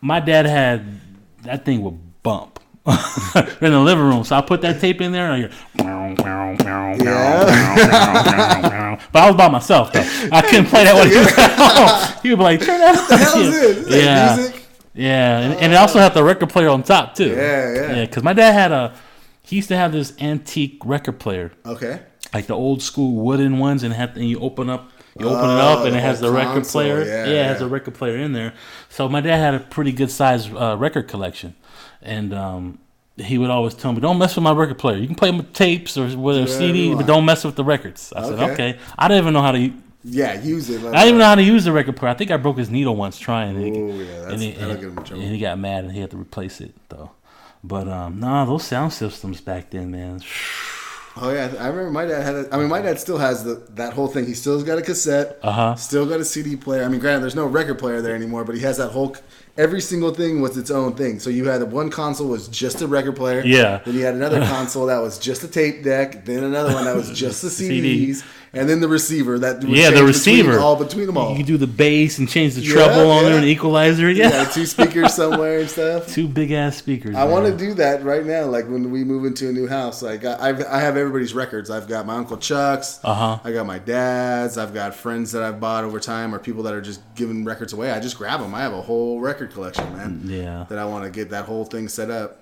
My dad had that thing would bump. [laughs] in the living room, so I put that tape in there, and I hear, but I was by myself though. I couldn't play that when he was [laughs] at home. He would be like, "Turn that up." The hell is this? Is Yeah. music? Yeah, and, and it also had the record player on top too. Yeah, yeah. Yeah, because my dad had a, he used to have this antique record player, Okay. like the old school wooden ones, and had and you open up, you open it Oh, up, and it has the whole record player. yeah, it has a record player in there. So my dad had a pretty good sized uh, record collection, and um, he would always tell me, "Don't mess with my record player. You can play with tapes or a CD, but don't mess with the records." I said, Okay. "Okay." I didn't even know how to. Yeah, use it. I didn't even know how to use the record player. I think I broke his needle once trying. Oh yeah, that's, and he, and, in trouble. and he got mad and he had to replace it though. But um, nah, those sound systems back then, man. [sighs] Oh yeah, I remember my dad had. A, I mean, my dad still has the that whole thing. He still's got a cassette. Uh huh. Still got a CD player. I mean, granted, there's no record player there anymore, but he has that whole. Every single thing was its own thing. So you had one console was just a record player. Yeah. Then you had another [laughs] console that was just a tape deck. Then another one that was just the [laughs] CD. And then the receiver that Yeah, the change between- receiver. all between them all. You can do the bass and change the Yeah, treble on there yeah. and equalizer. yeah, Yeah. two speakers somewhere and stuff. [laughs] Two big ass speakers. I want to do that right now. Like when we move into a new house, like I, I've, I have everybody's records. I've got my uncle Chuck's. Uh huh. I got my dad's. I've got friends that I've bought over time, or people that are just giving records away. I just grab them. I have a whole record collection, man. Yeah. That I want to get that whole thing set up.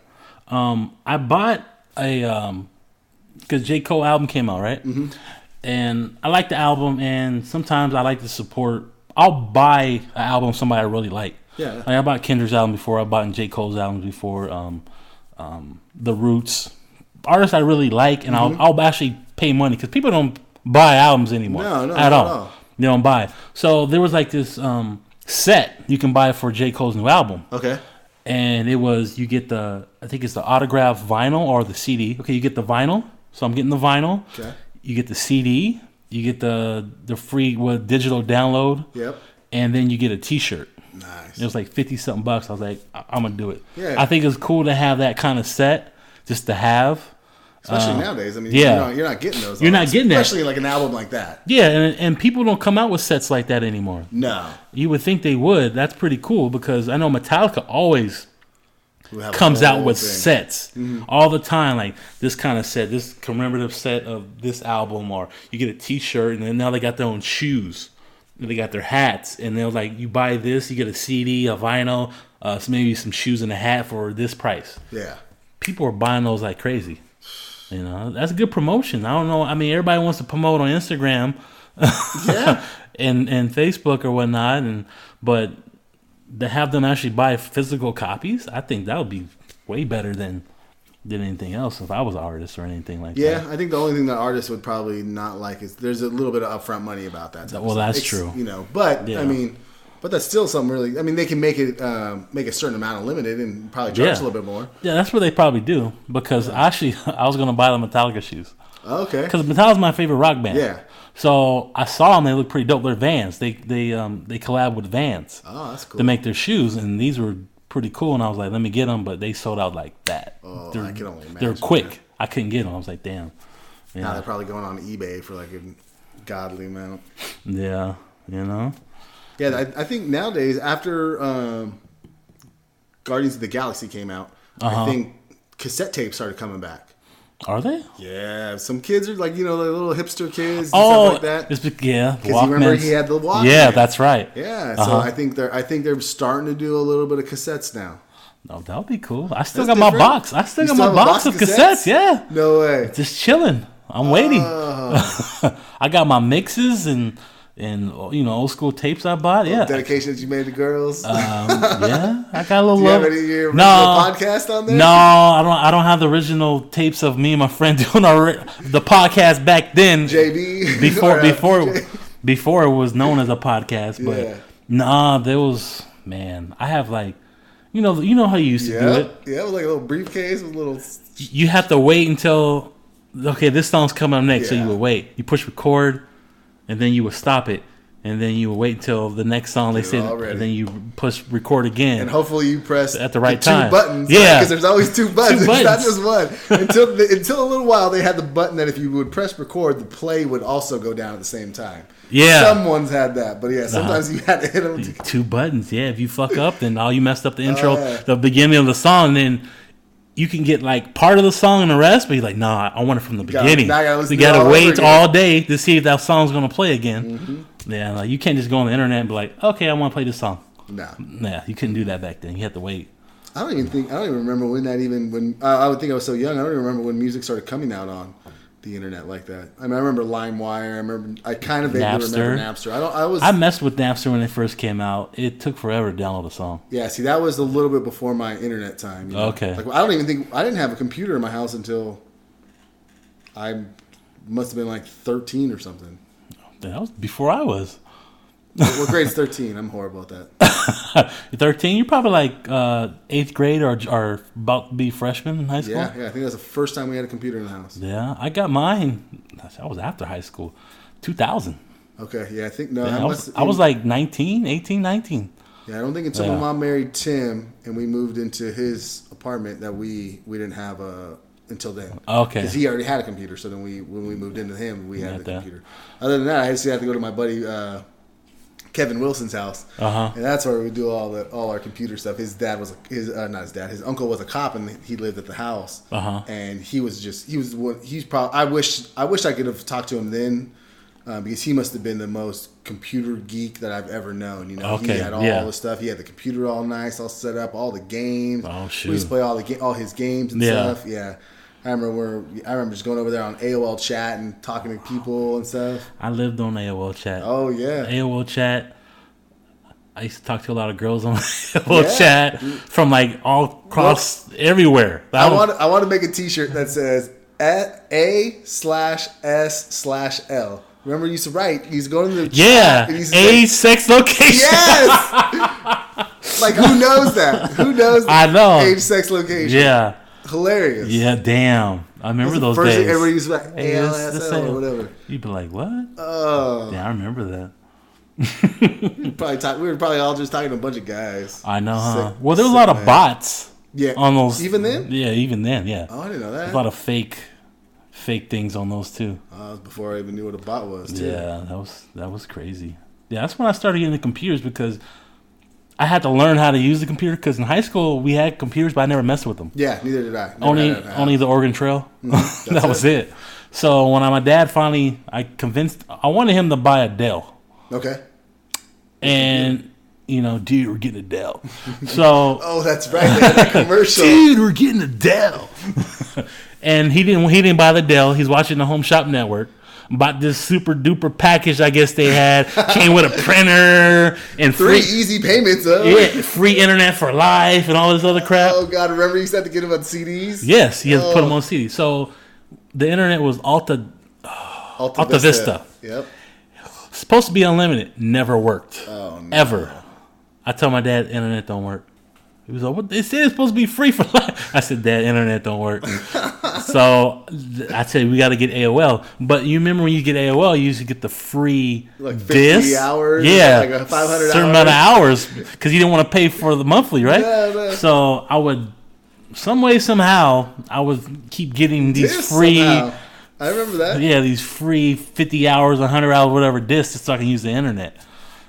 Um, I bought a um, because J Cole album came out, right? Mm-hmm. And I like the album, and sometimes I like to support I'll buy an album somebody I really like. Yeah. Like I bought Kendrick's album before. I bought J Cole's albums before. Um, um, the Roots, artists I really like, and Mm-hmm. I'll I'll actually pay money because people don't buy albums anymore. No, no, at all. all. They don't buy. So there was like this um, set you can buy for J Cole's new album Okay. and it was you get the I think it's the autograph vinyl or the CD. Okay, you get the vinyl, so I'm getting the vinyl. Okay. You get the CD. You get the the free what digital download, Yep. and then you get a T-shirt. Nice. It was like fifty something bucks. I was like, I- I'm gonna do it. Yeah. I think it's cool to have that kind of set, just to have. Especially uh, nowadays. I mean, yeah. you're not, you're not getting those. You're not getting that. Especially like an album like that. Yeah, and and people don't come out with sets like that anymore. No. You would think they would. That's pretty cool because I know Metallica always We'll have a comes out with thing. sets Mm-hmm. all the time like this kind of set this commemorative set of this album or you get a t-shirt and then now they got their own shoes and they got their hats and they're like you buy this you get a cd a vinyl uh, so maybe some shoes and a hat for this price Yeah. people are buying those like crazy you know that's a good promotion i don't know i mean everybody wants to promote on instagram Yeah. [laughs] and and facebook or whatnot and but to have them actually buy physical copies i think that would be way better than than anything else if i was an artist or anything like Yeah, that Yeah, I think the only thing that artists would probably not like is there's a little bit of upfront money about that. Well, that's It's, true. You know, but Yeah. I mean, but that's still something really. I mean, they can make it um, make a certain amount of limited and probably charge Yeah. a little bit more. yeah that's what they probably do because actually [laughs] i was going to buy the metallica shoes Okay. because metallica's my favorite rock band Yeah. So i saw them they look pretty dope they're vans they they um they collab with vans Oh, that's cool. to make their shoes, and these were pretty cool. And I was like, let me get them, but they sold out like that. Oh, they're, I can only They're quick. man. I couldn't get them. I was like, damn. now Yeah, they're probably going on eBay for like a godly amount. yeah, you know. Yeah, I, I think nowadays after um, Guardians of the Galaxy came out, Uh-huh. I think cassette tapes started coming back. Are they? Yeah, some kids are like you know the little hipster kids and Oh, stuff like that. it's yeah. Because you remember he had the Walkman. Yeah, that's right. Yeah, so Uh-huh. I think they're I think they're starting to do a little bit of cassettes now. Oh, that would be cool. I still That's got my box. I still You got still my box, box of of cassettes. cassettes? Yeah, No way. just chilling. I'm waiting. Oh, [laughs] I got my mixes and and you know old school tapes I bought. Yeah, dedication that you made to girls. um, [laughs] yeah. I got a little do you have love. any of your No. podcast on there? No, I don't. I don't have the original tapes of me and my friend [laughs] doing our the podcast back then. JB [laughs] before before before it was known as a podcast, but Yeah. nah, there was man. I have like, you know, you know how you used to do Yeah, it. yeah, it was like a little briefcase with little. You have to wait until okay, this song's coming up next, so you would wait. You push record, and then you would stop it. And then you would wait until the next song they said, and then you push record again. And hopefully you press At the right two time. buttons. Yeah. because there's always two [laughs] buttons. [laughs] It's not just one. Until the, until a little while, they had the button that if you would press record, the play would also go down at the same time. Yeah. Uh-huh. someone's had that, but yeah, sometimes you had to hit them. two buttons. Yeah, if you fuck up, then all you messed up the intro, [laughs] the beginning of the song. Then you can get like part of the song and the rest, but you're like, nah, I want it from the gotta- beginning. gotta listen you gotta all wait all day to see if that song's gonna play again. Mm-hmm. Yeah, like you can't just go on the internet and be like, okay, I want to play this song. Nah, Nah, you couldn't do that back then. You had to wait. I don't even think I don't even remember when that even when I, I would think I was so young. I don't even remember when music started coming out on the internet like that. I mean, I remember LimeWire. I remember I kind of vaguely remember Napster. Napster. I don't. I was I messed with Napster when it first came out. It took forever to download a song. yeah. See, that was a little bit before my internet time. you know? Okay. Like I don't even think I didn't have a computer in my house until I must have been like thirteen or something. That was before I was. What grade's thirteen? I'm horrible at that. [laughs] 13. You're probably like uh, eighth grade or, or about to be freshman in high school. Yeah, yeah. I think that's the first time we had a computer in the house. Yeah, I got mine. That was after high school, 2000. Okay, yeah. I think no. Yeah, I, I, was, I was like 19, 18, 19. Yeah, I don't think until Yeah. my mom married Tim and we moved into his apartment that we we didn't have a until then. Okay. Because he already had a computer, so then we when we moved into him, we had Had the that. computer. Other than that, I to have to go to my buddy uh, Kevin Wilson's house, Uh-huh. and that's where we do all the all our computer stuff. His dad was a, his uh, not his dad, his uncle was a cop, and he lived at the house. Uh-huh. And he was just he was one. He's probably I wish I wish I could have talked to him then. Uh, because he must have been the most computer geek that I've ever known. You know, Okay, he had all yeah. the stuff. He had the computer all nice, all set up, all the games. Oh, shoot! We used to play all the ga- all his games and Yeah. stuff. Yeah, I remember where I remember just going over there on AOL chat and talking to people and stuff. I lived on AOL chat. Oh yeah, AOL chat, I used to talk to a lot of girls on [laughs] AOL Yeah. chat from like all across everywhere. That I was- want I want to make a T-shirt that says A A slash S slash L. Remember, you used to write. He's going to the yeah, chat and you a say, sex location. yes. [laughs] like who knows that? Who knows? I know. Age, sex, location. Yeah, hilarious. yeah. Damn, I remember those First thing days. everybody used to be like Hey, A L the same. or whatever. You'd be like, "What?" Oh, Yeah, I remember that. probably [laughs] talk, we were probably all just talking to a bunch of guys. I know, huh? Sick- well, there was a lot of man. bots Yeah, on those. Even then, Yeah, even then, yeah. oh, I didn't know There's that. a lot of fake, fake things on those too. Oh, was before I even knew what a bot was. Too. Yeah, that was that was crazy. Yeah, that's when I started getting the computers because I had to learn how to use the computer. Because in high school we had computers, but I never messed with them. Yeah, neither did I. Never only only the Oregon Trail. Mm-hmm. [laughs] that was it. So when I, my dad finally, I convinced, I wanted him to buy a Dell, Okay. and you know, dude, we're getting a Dell. [laughs] So Oh, that's right. That commercial. [laughs] dude, we're getting a Dell. and he didn't he didn't buy the Dell. He's watching the Home Shop Network. Bought this super duper package, I guess they had. Came with a printer and Three free, easy payments, though. yeah, free internet for life and all this other crap. Oh God, remember you used to have to get them on CDs? Yes, he has to put them Oh. on CD. So the internet was Alta, Alta, Alta Vista. Yep. supposed to be unlimited. Never worked. Oh no. Ever. I tell my dad, internet don't work. He was like, "What? They said it's supposed to be free for [laughs] life." I said, "Dad, internet don't work." [laughs] so I said, "We got to get AOL." But you remember when you get AOL, you used to get the free Like 50 disc. hours, yeah, like a 500 certain amount of hours because you didn't want to pay for the monthly, right? Yeah, man. So I would, some way somehow, I would keep getting these This free. somehow. I remember that. Yeah, these free 50 hours, 100 hours, whatever discs so I can use the internet.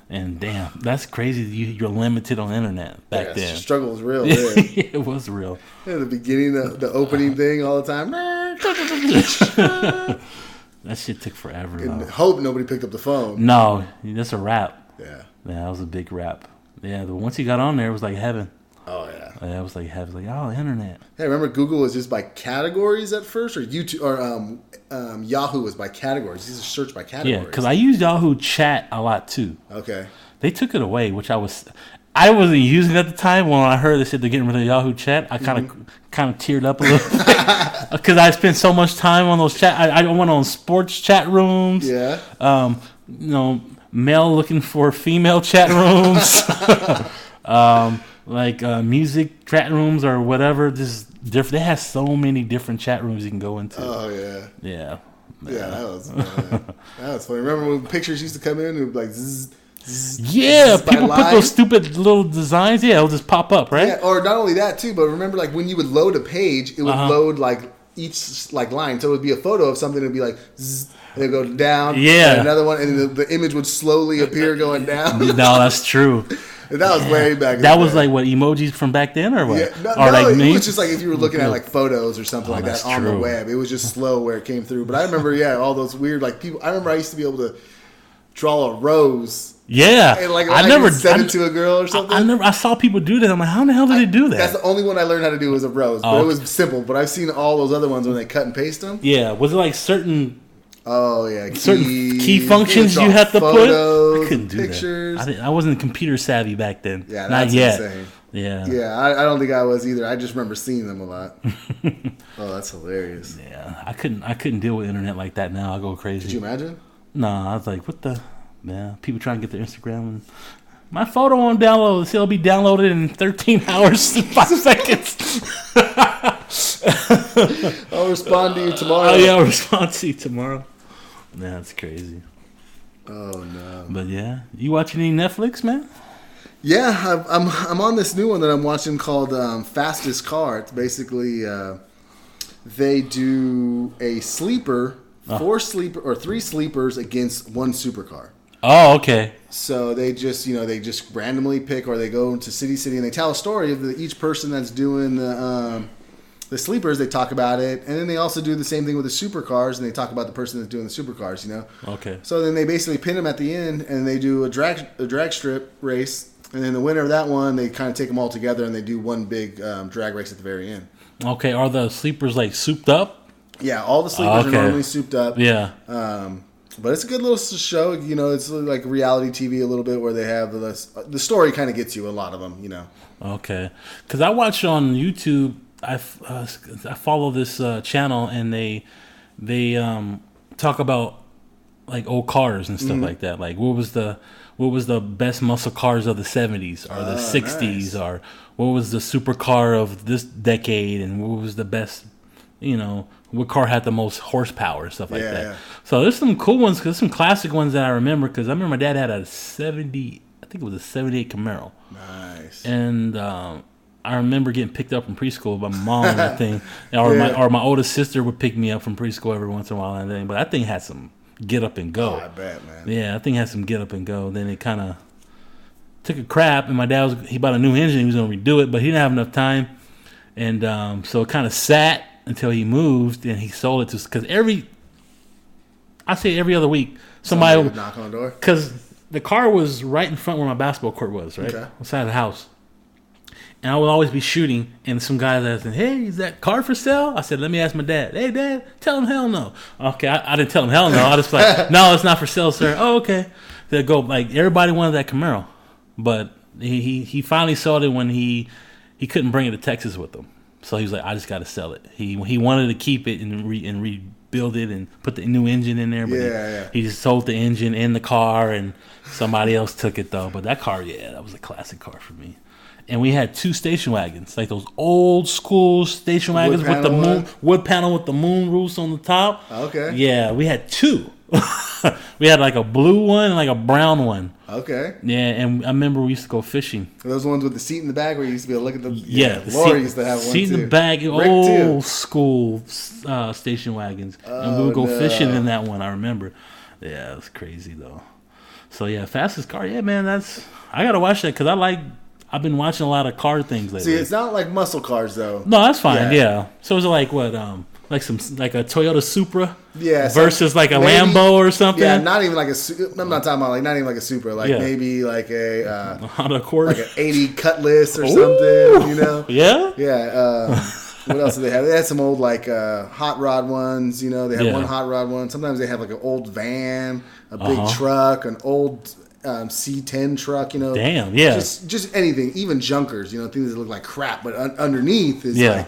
And damn, that's crazy. You, you're limited on internet back Yeah, then. Struggle was real. [laughs] It was real. In the beginning, the, the opening [laughs] thing all the time. [laughs] That shit took forever. And Though. hope nobody picked up the phone. No, that's a wrap. Yeah. Yeah, that was a big wrap. Yeah, but once you got on there, it was like heaven. Oh yeah. It was like was like, oh, internet. Hey, remember Google was just by categories at first, or YouTube or um, um, Yahoo was by categories. These are searched by categories. Yeah, because I used Yahoo Chat a lot too. okay. They took it away, which I was, I wasn't using it at the time. When I heard they said they're getting rid of Yahoo Chat, I kind of, Mm-hmm. kind of teared up a little bit [laughs] because I spent so much time on those chat. I, I went on sports chat rooms. Yeah. Um, you know, male looking for female chat rooms. [laughs] [laughs] um, like uh, music chat rooms or whatever. Just different. They have so many different chat rooms you can go into. Oh yeah. yeah. Yeah, that was that was funny. Remember when pictures used to come in and like zzz, zzz, Yeah, zzz people put those stupid little designs. Yeah, it'll just pop up, right? Yeah, or not only that too, but remember like when you would load a page, it would Uh-huh. load like each like line. So it would be a photo of something. It'd be like, zzz, and it'd go down. Yeah. another one, and the, the image would slowly appear going [laughs] down. No, that's true. [laughs] And that was way back. That was day. like what emojis from back then, or what? Yeah, no, or no, like it me? was just like if you were looking at like photos or something Oh, like that on the web. It was just slow where it came through. But I remember, yeah, all those weird like people. I remember I used to be able to draw a rose yeah, and like I I never send I, it to a girl or something. I never. I saw people do that. I'm like, how in the hell did they do that? That's the only one I learned how to do was a rose, but Oh, it was simple. But I've seen all those other ones when they cut and paste them. yeah, was it like certain Oh yeah, certain key functions you have to photos, put? I couldn't do pictures. that. I, didn't, I wasn't computer savvy back then. Yeah, not that's yet. insane. Yeah. Yeah, I, I don't think I was either. I just remember seeing them a lot. [laughs] oh, that's hilarious. Yeah, I couldn't. I couldn't deal with internet like that. Now I go crazy. Could you imagine? No, I was like, what the? Yeah, people trying to get their Instagram and my photo won't download. It'll be downloaded in 13 [laughs] hours and five [laughs] seconds. I'll respond to you tomorrow. Oh yeah, I'll respond to you tomorrow. That's crazy. Oh no. But yeah, you watching any Netflix, man? Yeah, I'm, I'm I'm on this new one that I'm watching called um, Fastest Car. It's basically uh, they do a sleeper, Ah. four sleeper or three sleepers against one supercar. Oh, okay. So they just you know they just randomly pick or they go into city city and they tell a story of the, each person that's doing the um, the sleepers. They talk about it, and then they also do the same thing with the supercars, and they talk about the person that's doing the supercars. You know. Okay. So then they basically pin them at the end, and they do a drag a drag strip race, and then the winner of that one, they kind of take them all together, and they do one big um, drag race at the very end. Okay. Are the sleepers like souped up? Yeah, all the sleepers Okay. are normally souped up. Yeah. Um, But it's a good little show. You know, it's like reality TV a little bit where they have the the story kind of gets you a lot of them. You know. Okay, because I watch on YouTube. I uh, I follow this uh, channel and they they um, talk about like old cars and stuff Mm-hmm. like that. Like what was the what was the best muscle cars of the seventies or the Ah, sixties nice. or what was the supercar of this decade and what was the best you know what car had the most horsepower and stuff like Yeah, that. yeah. So there's some cool ones because some classic ones that I remember because I remember my dad had a seventy I think it was a seventy eight Camaro Nice. and um, I remember getting picked up from preschool by my mom and that [laughs] thing, or my Yeah. or my oldest sister would pick me up from preschool every once in a while and thing. But that thing had some get up and go. Oh, I bet, man. Yeah, that thing had some get up and go. Then it kind of took a crap, and my dad was he bought a new engine. He was gonna redo it, but he didn't have enough time, and um, so it kind of sat until he moved, and he sold it to because every I say every other week somebody Somebody knock on the door. because the car was right in front where my basketball court was, right? Okay. On the side of the house. And I would always be shooting, and some guys asking, "Hey, is that car for sale?" I said, "Let me ask my dad." Hey, dad, tell him hell no. Okay, I, I didn't tell him hell no. I just like, [laughs] no, it's not for sale, sir. Oh, okay. They go like everybody wanted that Camaro, but he, he he finally sold it when he he couldn't bring it to Texas with him. So he was like, I just got to sell it. He he wanted to keep it and re, and rebuild it and put the new engine in there, but he- Yeah, yeah. he just sold the engine in the car and somebody else took it though. But that car, yeah, that was a classic car for me. And we had two station wagons, like those old school station wagons with the moon one? wood panel with the moon roofs on the top. Okay. Yeah, we had two. [laughs] we had like a blue one and like a brown one. Okay. Yeah, and I remember we used to go fishing. Those ones with the seat in the back where you used to be able to look at the. Yeah, the Laura seat- used to have one seat too. in the back, Rick, old too. school uh, station wagons, and we Oh, would go no. fishing in that one. I remember. Yeah, it was crazy though. So yeah, fastest car. Yeah, man, that's I gotta watch that because I like. I've been watching a lot of car things lately. See, it's not like muscle cars though. no, that's fine. Yeah. Yeah. So is it like what? Um, like some like a Toyota Supra Yeah, versus like a maybe- Lambo or something. Yeah, not even like a. I'm not talking about like not even like a Supra. Like Yeah. maybe like a uh, Honda Accord. like an 80 Cutlass or Ooh. something. You know. [laughs] yeah. Yeah. Um, [laughs] what else do they have? They had some old like uh, hot rod ones. You know, they had Yeah. one hot rod one. Sometimes they have like an old van, a big Uh-huh. truck, an old um, C10 truck. You know, Damn, yeah. just just anything, even junkers. You know, things that look like crap, but un- underneath is Yeah. like.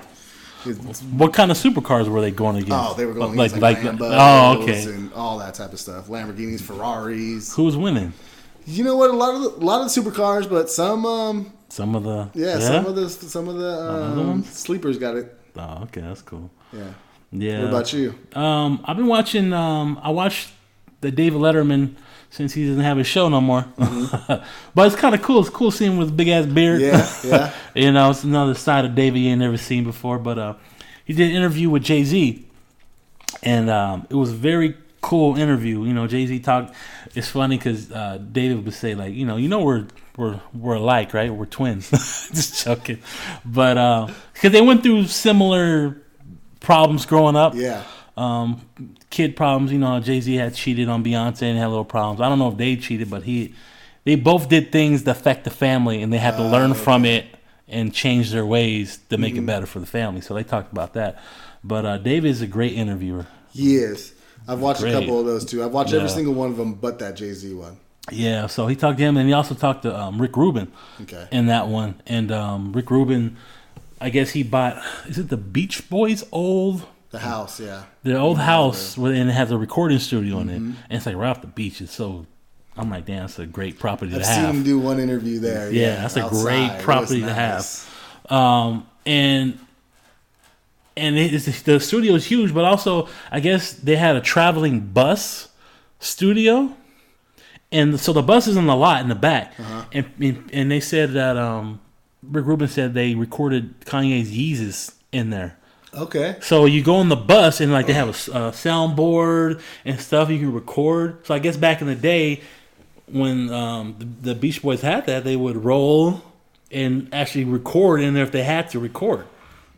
it's- What kind of supercars were they going against? Oh, they were going like against, like, like, Lambos oh okay. and all that type of stuff. Lamborghinis, Ferraris. Who was winning? You know what? A lot of the, a lot of the supercars, but some, um, Some of the yeah, some of the some of the um, sleepers got it. Oh, okay, that's cool. Yeah. Yeah. What about you? Um, I've been watching. Um, I watched the David Letterman since he doesn't have his show no more. [laughs] but it's kind of cool. It's cool seeing him with a big ass beard. Mm-hmm. Yeah, yeah. [laughs] you know, it's another side of David you ain't never seen before. But uh, he did an interview with Jay Z, and um, it was a very cool interview. You know, Jay Z talked. It's funny because uh, David would say like, you know, you know we're we're we're alike, right? We're twins. [laughs] Just joking, but because they went through similar problems growing up Yeah. um, kid problems. You know, Jay Z had cheated on Beyonce and had little problems. I don't know if they cheated, but he, they both did things that affect the family, and they had to learn from it and change their ways to make it better for the family. So they talked about that. But uh, David is a great interviewer. He is. I've watched Great. a couple of those too. I've watched every single one of them, but that Jay Z one. Yeah, so he talked to him, and he also talked to um, Rick Rubin Okay. in that one. And um, Rick Rubin, I guess he bought. Is it the Beach Boys' old The house, yeah. the old house where and it has a recording studio in it, and it's like right off the beach. It's so I'm like, damn, it's a great property I've to seen have. him do one interview there. Yeah, Yeah, that's a outside. great It property to nice. have. Um, and and it's, the studio is huge, but also I guess they had a traveling bus studio, and so the bus is in the lot in the back, Uh-huh. and, and and they said that um, Rick Rubin said they recorded Kanye's Yeezus in there. Okay. So you go on the bus and like they have a soundboard and stuff you can record. So I guess back in the day when um, the, the Beach Boys had that, they would roll and actually record in there if they had to record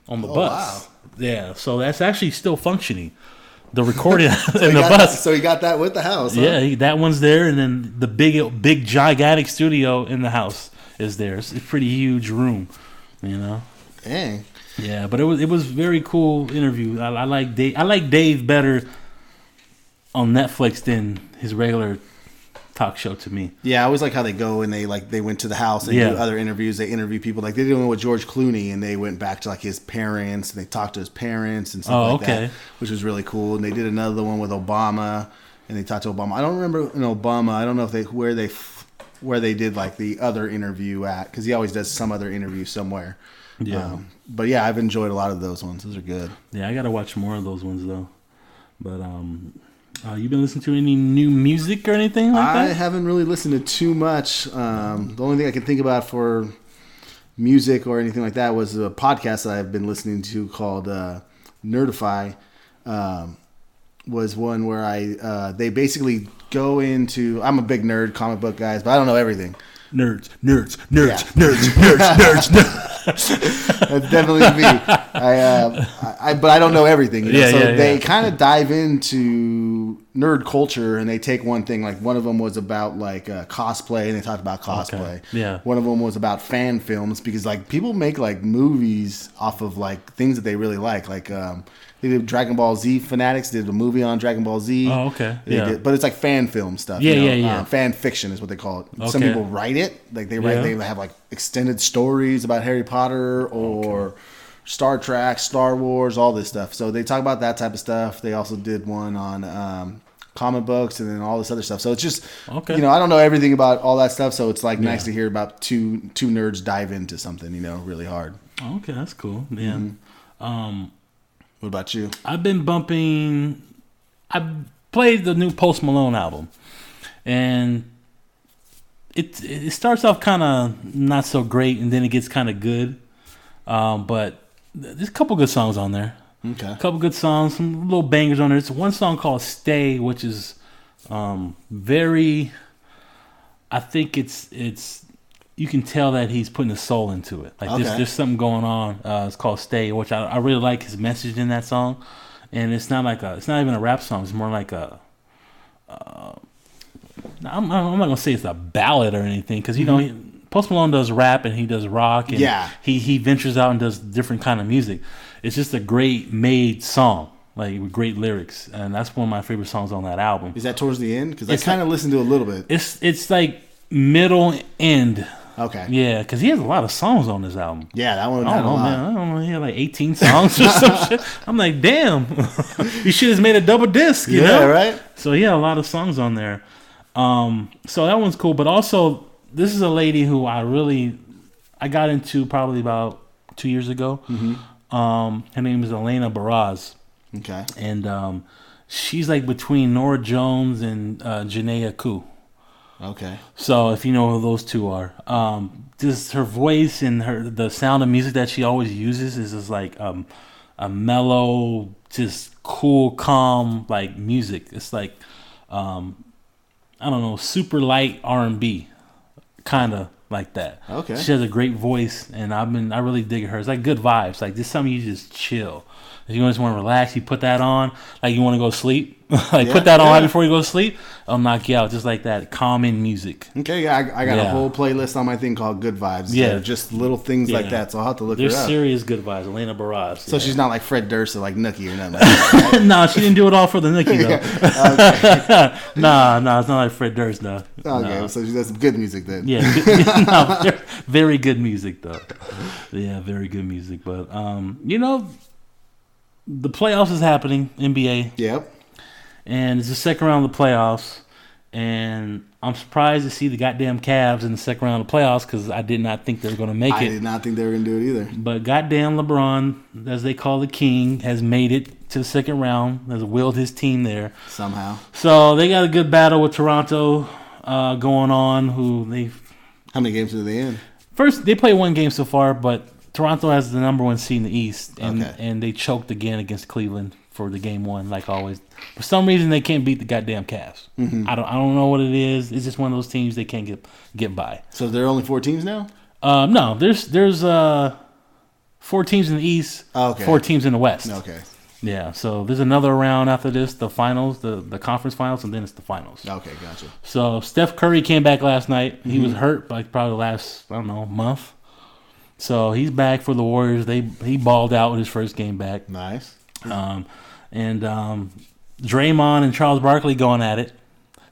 on the Oh, bus. wow. Yeah, so that's actually still functioning. The [laughs] recording [laughs] in the bus. So he got that with the house. huh? Yeah, he- that one's there, and then the big, big, gigantic studio in the house is there. It's a pretty huge room, you know. Dang. Yeah, but it was it was very cool interview. I, I like Dave. I like Dave better on Netflix than his regular talk show to me. Yeah, I always like how they go and they like they went to the house. They Yeah. do other interviews. They interview people like they did one with George Clooney, and they went back to like his parents and they talked to his parents and stuff Oh, like okay. that, which was really cool. And they did another one with Obama, and they talked to Obama. I don't remember in Obama. I don't know if they where they where they did like the other interview at because he always does some other interview somewhere. Yeah. Um, but yeah, I've enjoyed a lot of those ones. Those are good. Yeah, I gotta watch more of those ones though. But um, uh, you been listening to any new music or anything like I that? haven't really listened to too much. Um, the only thing I can think about for music or anything like that was a podcast that I've been listening to called uh, Nerdify. Um, was one where I uh, they basically go into. I'm a big nerd, comic book guys, but I don't know everything. Nerds, nerds, nerds, Yeah. nerds, nerds, nerds, [laughs] nerds. That's definitely me. I, uh, I, but I don't know everything. You know? Yeah, so yeah, they yeah. kind of dive into nerd culture, and they take one thing. Like one of them was about like uh, cosplay, and they talked about cosplay. Yeah. One of them was about fan films because like people make like movies off of like things that they really like. Like um, they did Dragon Ball Z fanatics did a movie on Dragon Ball Z. Oh, okay. They Yeah. did- but it's like fan film stuff. Yeah, you know? yeah, yeah. Uh, fan fiction is what they call it. Some people write it. Like they write, Yeah. they have like extended stories about Harry Potter or Star Trek, Star Wars, all this stuff. So they talk about that type of stuff. They also did one on um, comic books and then all this other stuff. So it's just, Okay. you know, I don't know everything about all that stuff. So it's like nice to hear about two two nerds dive into something, you know, really hard. okay, that's cool. Yeah. Mm-hmm. Um, What about you? I've been bumping. I played the new Post Malone album, and it it starts off kind of not so great, and then it gets kind of good. Um, but there's a couple good songs on there. Okay. A couple good songs, some little bangers on there. It's one song called "Stay," which is um, very. I think it's it's you can tell that he's putting his soul into it. Like there's, Okay. there's something going on. Uh, it's called "Stay," which I, I really like his message in that song, and it's not like a it's not even a rap song. It's more like a. Uh, I'm, I'm not gonna say it's a ballad or anything because you know he, Post Malone does rap and he does rock and. Yeah. he he ventures out and does different kind of music. It's just a great made song, like with great lyrics, and that's one of my favorite songs on that album. Is that towards the end? Because I kind of listened to a little bit. It's it's like middle end, Okay. yeah, because he has a lot of songs on this album. Yeah, that one. I don't know, man. I don't know. He had like 18 songs or some [laughs] shit. I'm like, damn, [laughs] you should have made a double disc, you Yeah, know? right. So he had a lot of songs on there. Um, so that one's cool. But also, this is a lady who I really I got into probably about two years ago. Mm-hmm. Um, her name is Alina Baraz, Okay. and um, she's like between Norah Jones and uh, Jhené Aiko. Okay. So if you know who those two are, um, just her voice and her the sound of music that she always uses is just like um, a mellow, just cool, calm like music. It's like um, I don't know, super light R and B, kind of like that. Okay. She has a great voice, and I've been I really dig her. It's like good vibes. Like just something you just chill. If you just want to relax, you put that on. Like you want to go to sleep, [laughs] like Yeah, put that on yeah. right before you go to sleep. It'll knock you out just like that, calming music. Okay, yeah, I, I got a whole playlist on my thing called Good Vibes. Yeah. Yeah, just little things like that. So I'll have to look up. serious good vibes. Alina Baraz. So she's not like Fred Durst or like Nookie or nothing. [laughs] Like that. [laughs] no, she didn't do it all for the Nookie though. nah, nah, it's not like Fred Durst though. Okay, No. so she does some good music then. Yeah, good- no, very, very good music though. Yeah, very good music. But um, you know, the playoffs is happening, NBA, Yep. and it's the second round of the playoffs, and I'm surprised to see the goddamn Cavs in the second round of the playoffs because I did not think they were going to make I it. I did not think they were gonna do it either. But goddamn LeBron, as they call the king, has made it to the second round. Has willed his team there. Somehow. So they got a good battle with Toronto uh, going on. Who they How many games did they in? first they played one game so far, but Toronto has the number one seed in the East, and Okay. and they choked again against Cleveland for the game one, like always. For some reason, they can't beat the goddamn Cavs. Mm-hmm. I don't I don't know what it is. It's just one of those teams they can't get get by. So there are only four teams now. Um, no, there's there's uh four teams in the East, Okay. four teams in the West. Okay. Yeah, so there's another round after this, the finals, the the conference finals, and then it's the finals. Okay, gotcha. So Steph Curry came back last night. He Mm-hmm. was hurt, like probably the last I don't know month. So he's back for the Warriors. They he balled out in his first game back, Nice. um, and um, Draymond and Charles Barkley going at it.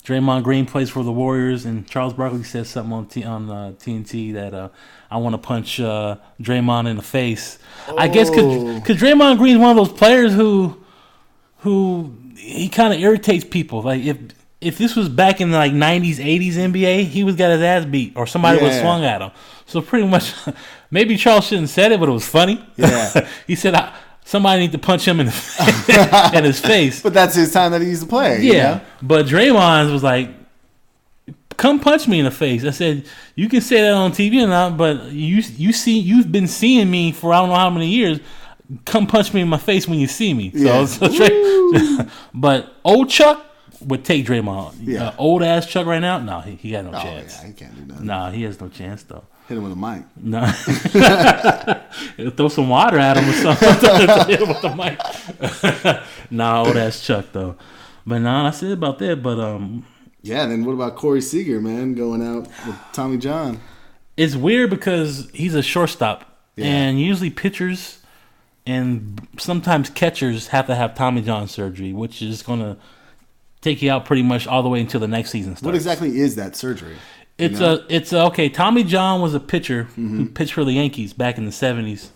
Draymond Green plays for the Warriors, and Charles Barkley says something on T- on uh, TNT that uh, I want to punch uh, Draymond in the face. I guess Oh. because Draymond Green is one of those players who who he kind of irritates people. Like if if this was back in the like '90s, '80s NBA, he was got his ass beat or somebody was swung at him. So pretty much, [laughs] maybe Charles shouldn't said it, but it was funny. Yeah. [laughs] he said I, somebody need to punch him in the [laughs] in his face. But that's his time that he used to play. you Yeah, know? but Draymond was like, "Come punch me in the face." I said, "You can say that on TV or not, but you you see you've been seeing me for I don't know how many years. Come punch me in my face when you see me." So, Yeah. so Dray- but old Chuck would take Draymond. Yeah. Uh, old ass Chuck right now, no, he, he got no Oh, chance. yeah, he can't do nothing. Nah, he has no chance though. Hit him with a mic. No, [laughs] throw some water at him or something. [laughs] Hit him with the mic. [laughs] nah, old ass Chuck though. But nah, that's it about that. But um, Yeah, then what about Corey Seager, man, going out with Tommy John? it's weird because he's a shortstop, Yeah. and usually pitchers and sometimes catchers have to have Tommy John surgery, which is going to take you out pretty much all the way until the next season starts. What exactly is that surgery? You It's know? a it's a, okay. Tommy John was a pitcher Mm-hmm. who pitched for the Yankees back in the seventies,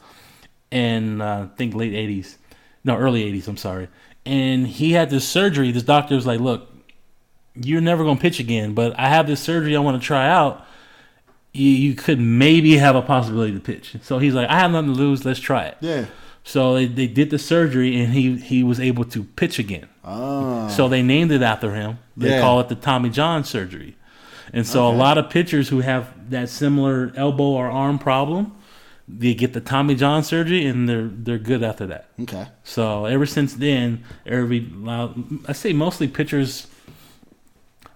and uh, I think late eighties, no early eighties. I'm sorry. And he had this surgery. This doctor was like, "Look, you're never gonna pitch again, but I have this surgery I want to try out. You, you could maybe have a possibility to pitch." So he's like, "I have nothing to lose. Let's try it." yeah. So they, they did the surgery, and he he was able to pitch again. Oh. So they named it after him. They Yeah. call it the Tommy John surgery. And so a lot of pitchers who have that similar elbow or arm problem, they get the Tommy John surgery and they're they're good after that. okay. So ever since then, every I say mostly pitchers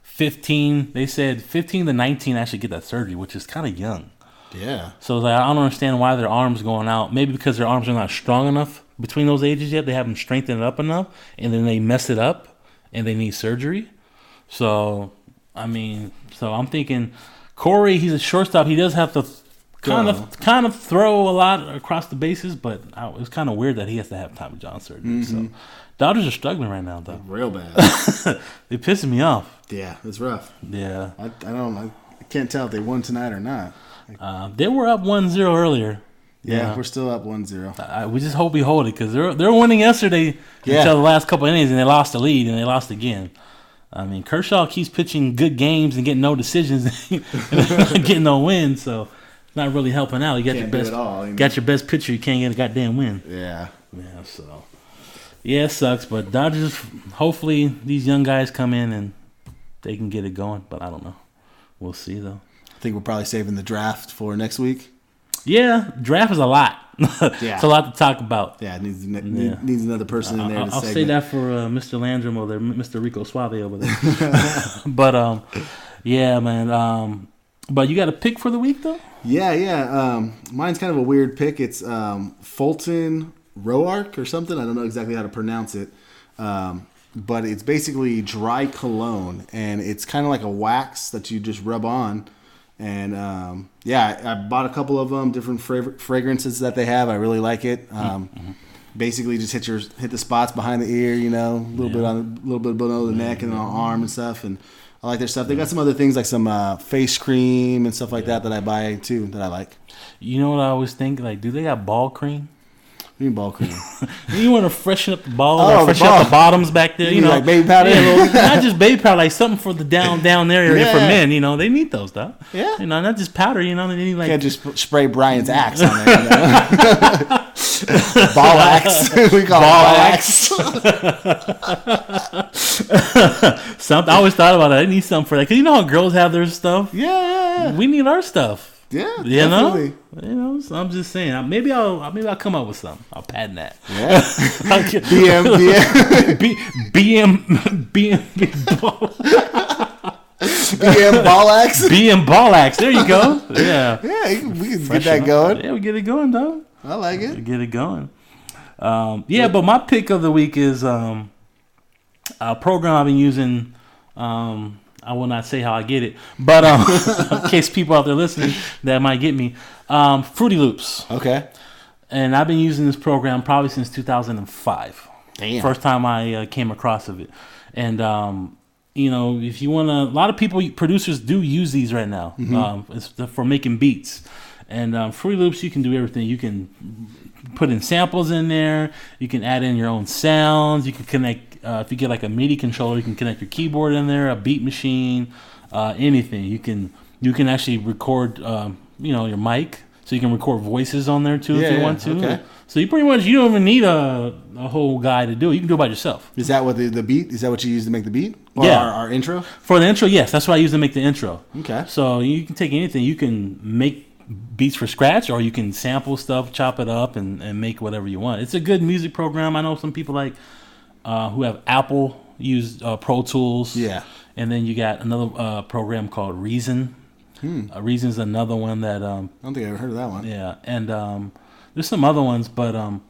15, they said 15 to 19 actually get that surgery, which is kind of young. Yeah. So like, I don't understand why their arms going out. Maybe because their arms are not strong enough between those ages yet. They haven't strengthened it up enough, and then they mess it up, and they need surgery. So I mean, so I'm thinking Corey. He's a shortstop. He does have to kind of kind of throw a lot across the bases, but it's kind of weird that he has to have Tommy John surgery. So mm-hmm. Dodgers are struggling right now, though. Real bad. [laughs] They pissing me off. yeah, it's rough. Yeah, I, I don't I can't tell if they won tonight or not. Uh, they were up 1-0 earlier. Yeah, we're still up 1-0. I, we just hope we hold it because they're they're winning yesterday Yeah. until the last couple innings and they lost the lead and they lost again. I mean Kershaw keeps pitching good games and getting no decisions, [laughs] and getting no wins, so it's not really helping out. You got Can't your best, all, you got your best pitcher, you can't get a goddamn win. Yeah. Yeah, so yeah, it sucks. But Dodgers, hopefully these young guys come in and they can get it going. But I don't know. We'll see though. I think we're probably saving the draft for next week. Yeah, draft is a lot. [laughs] Yeah. it's a lot to talk about. Yeah, it needs ne- Yeah. need- needs another person in there I'll, I'll say that for uh, Mr. Landrum over there, Mr. Rico Suave over there. [laughs] [laughs] but um, yeah, man. Um, but you got a pick for the week though? Yeah, yeah. Um, mine's kind of a weird pick. It's um, Fulton Roark or something. I don't know exactly how to pronounce it. Um, but it's basically dry cologne, and it's kind of like a wax that you just rub on. And um, yeah, I, I bought a couple of them, different fra- fragrances that they have. I really like it. Um, Basically, just hit your hit the spots behind the ear, you know, a little bit on a little bit below the neck and on the arm and stuff. And I like their stuff. They got some other things like some uh, face cream and stuff like that that I buy too that I like. You know what I always think? Like, do they got ball cream? Green ball cream. [laughs] You want to freshen up the ball, Oh, or the freshen ball. up the bottoms back there. You You know, like baby powder? Yeah, well, not [laughs] just baby powder, like something for the down down there area for men. You know, they need those stuff. Yeah. you know, not just powder. You know, they need like Can't just spray Brian's axe on there. You know? ball axe. [laughs] we call Ball it axe. something. I always thought about that. I need something for that because you know how girls have their stuff. Yeah, yeah, We need our stuff. Yeah. You definitely. know, you know. So I'm just saying. Maybe I'll maybe I'll come up with something. I'll patent that. Yeah. BM BM, BM, B, BM BM BM ball axe. BM ball axe. There you go. Yeah. [laughs] Yeah, can- we can get that up. going. Yeah, we get it going, though. I like We it. get it going. Um, yeah, but my pick of the week is um, a program I've been using. Um, I will not say how I get it, but um, [laughs] in case people out there listening that might get me, um, Fruity Loops, Okay. and I've been using this program probably since 2005. Damn. First time I uh, came across of it, and um, you know, if you want to, a lot of people, producers do use these right now Mm-hmm. um, it's the- for making beats. And um, Fruity Loops, you can do everything. You can put in samples in there. You can add in your own sounds. You can connect. Uh, if you get like a MIDI controller, you can connect your keyboard in there, a beat machine, uh, anything. You can you can actually record. Um, you know your mic, so you can record voices on there too Yeah, if you yeah, want to. okay. So you pretty much you don't even need a, a whole guy to do it. You can do it by yourself. Is that what the, the beat? Is that what you use to make the beat? Or Yeah. Our, our intro. For the intro, yes, that's what I use to make the intro. Okay. So you can take anything. You can make beats for scratch, or you can sample stuff, chop it up, and, and make whatever you want. It's a good music program. I know some people like uh, who have Apple use uh, Pro Tools. Yeah. And then you got another uh, program called Reason. Hmm. Uh, Reason's another one that um, I don't think I ever heard of that one. yeah, and um, there's some other ones, but um,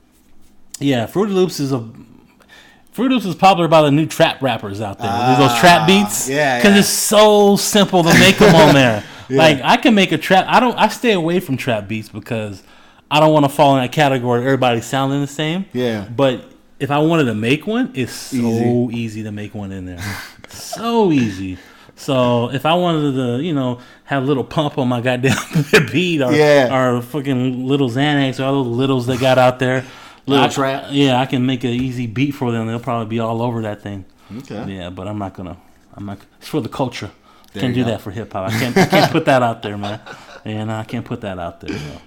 yeah, Fruity Loops is a Fruity Loops is popular by the new trap rappers out there. There's those trap beats, Ah, yeah, because yeah. it's so simple to make them on there. [laughs] Yeah. Like I can make a trap. I don't. I stay away from trap beats because I don't want to fall in that category. Everybody sounding the same. Yeah. But if I wanted to make one, it's so Easy. easy, to make one in there. [laughs] so easy. So if I wanted to, you know, have a little pump on my goddamn [laughs] beat or Yeah. or fucking little Xanax or all those littles they got out there, Little I- trap. Yeah, I can make an easy beat for them. They'll probably be all over that thing. Okay. Yeah, but I'm not gonna. I'm not. It's for the culture. There can't do go. that for hip hop. I can't. I can't put that out there, man. And I can't put that out there. So.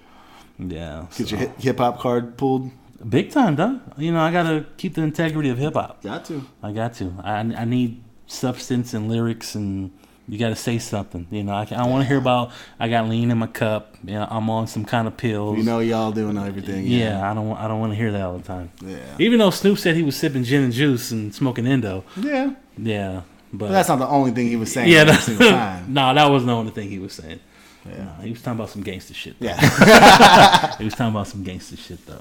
Yeah. Get so- your hip hop card pulled. Big time, though. You know, I gotta keep the integrity of hip hop. Got to. I got to. I, I need substance and lyrics, and you got to say something. You know, I, I want to hear about I got lean in my cup. You know, I'm on some kind of pills. You know y'all doing everything. yeah, I don't. want- I don't want to hear that all the time. Yeah. Even though Snoop said he was sipping gin and juice and smoking Indo. Yeah. Yeah, but, But that's not the only thing he was saying yeah, every that, single time. [laughs] no, that wasn't the only thing he was saying. Yeah. No, he was talking about some gangster shit. though. Yeah. [laughs] [laughs] he was talking about some gangster shit though.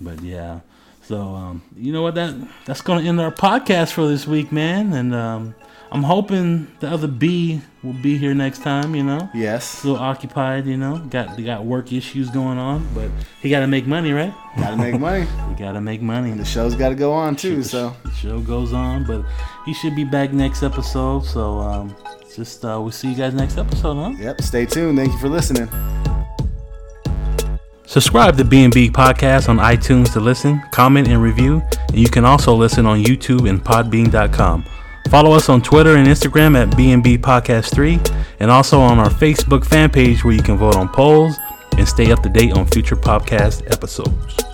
But yeah, so um, you know what that that's gonna end our podcast for this week, man. And um, I'm hoping the other B will be here next time. You know, yes. still occupied. You know, got they got work issues going on, but he got to make money, right? Got to make money. [laughs] He got to make money. The show's got to go on too. The So the show goes on, but he should be back next episode. So um, just uh, we'll see you guys next episode, huh? yep. Stay tuned. Thank you for listening. Subscribe to B&B Podcast on iTunes to listen, comment, and review. And you can also listen on YouTube and Podbean.com. Follow us on Twitter and Instagram at B&B Podcast 3 and also on our Facebook fan page where you can vote on polls and stay up to date on future podcast episodes.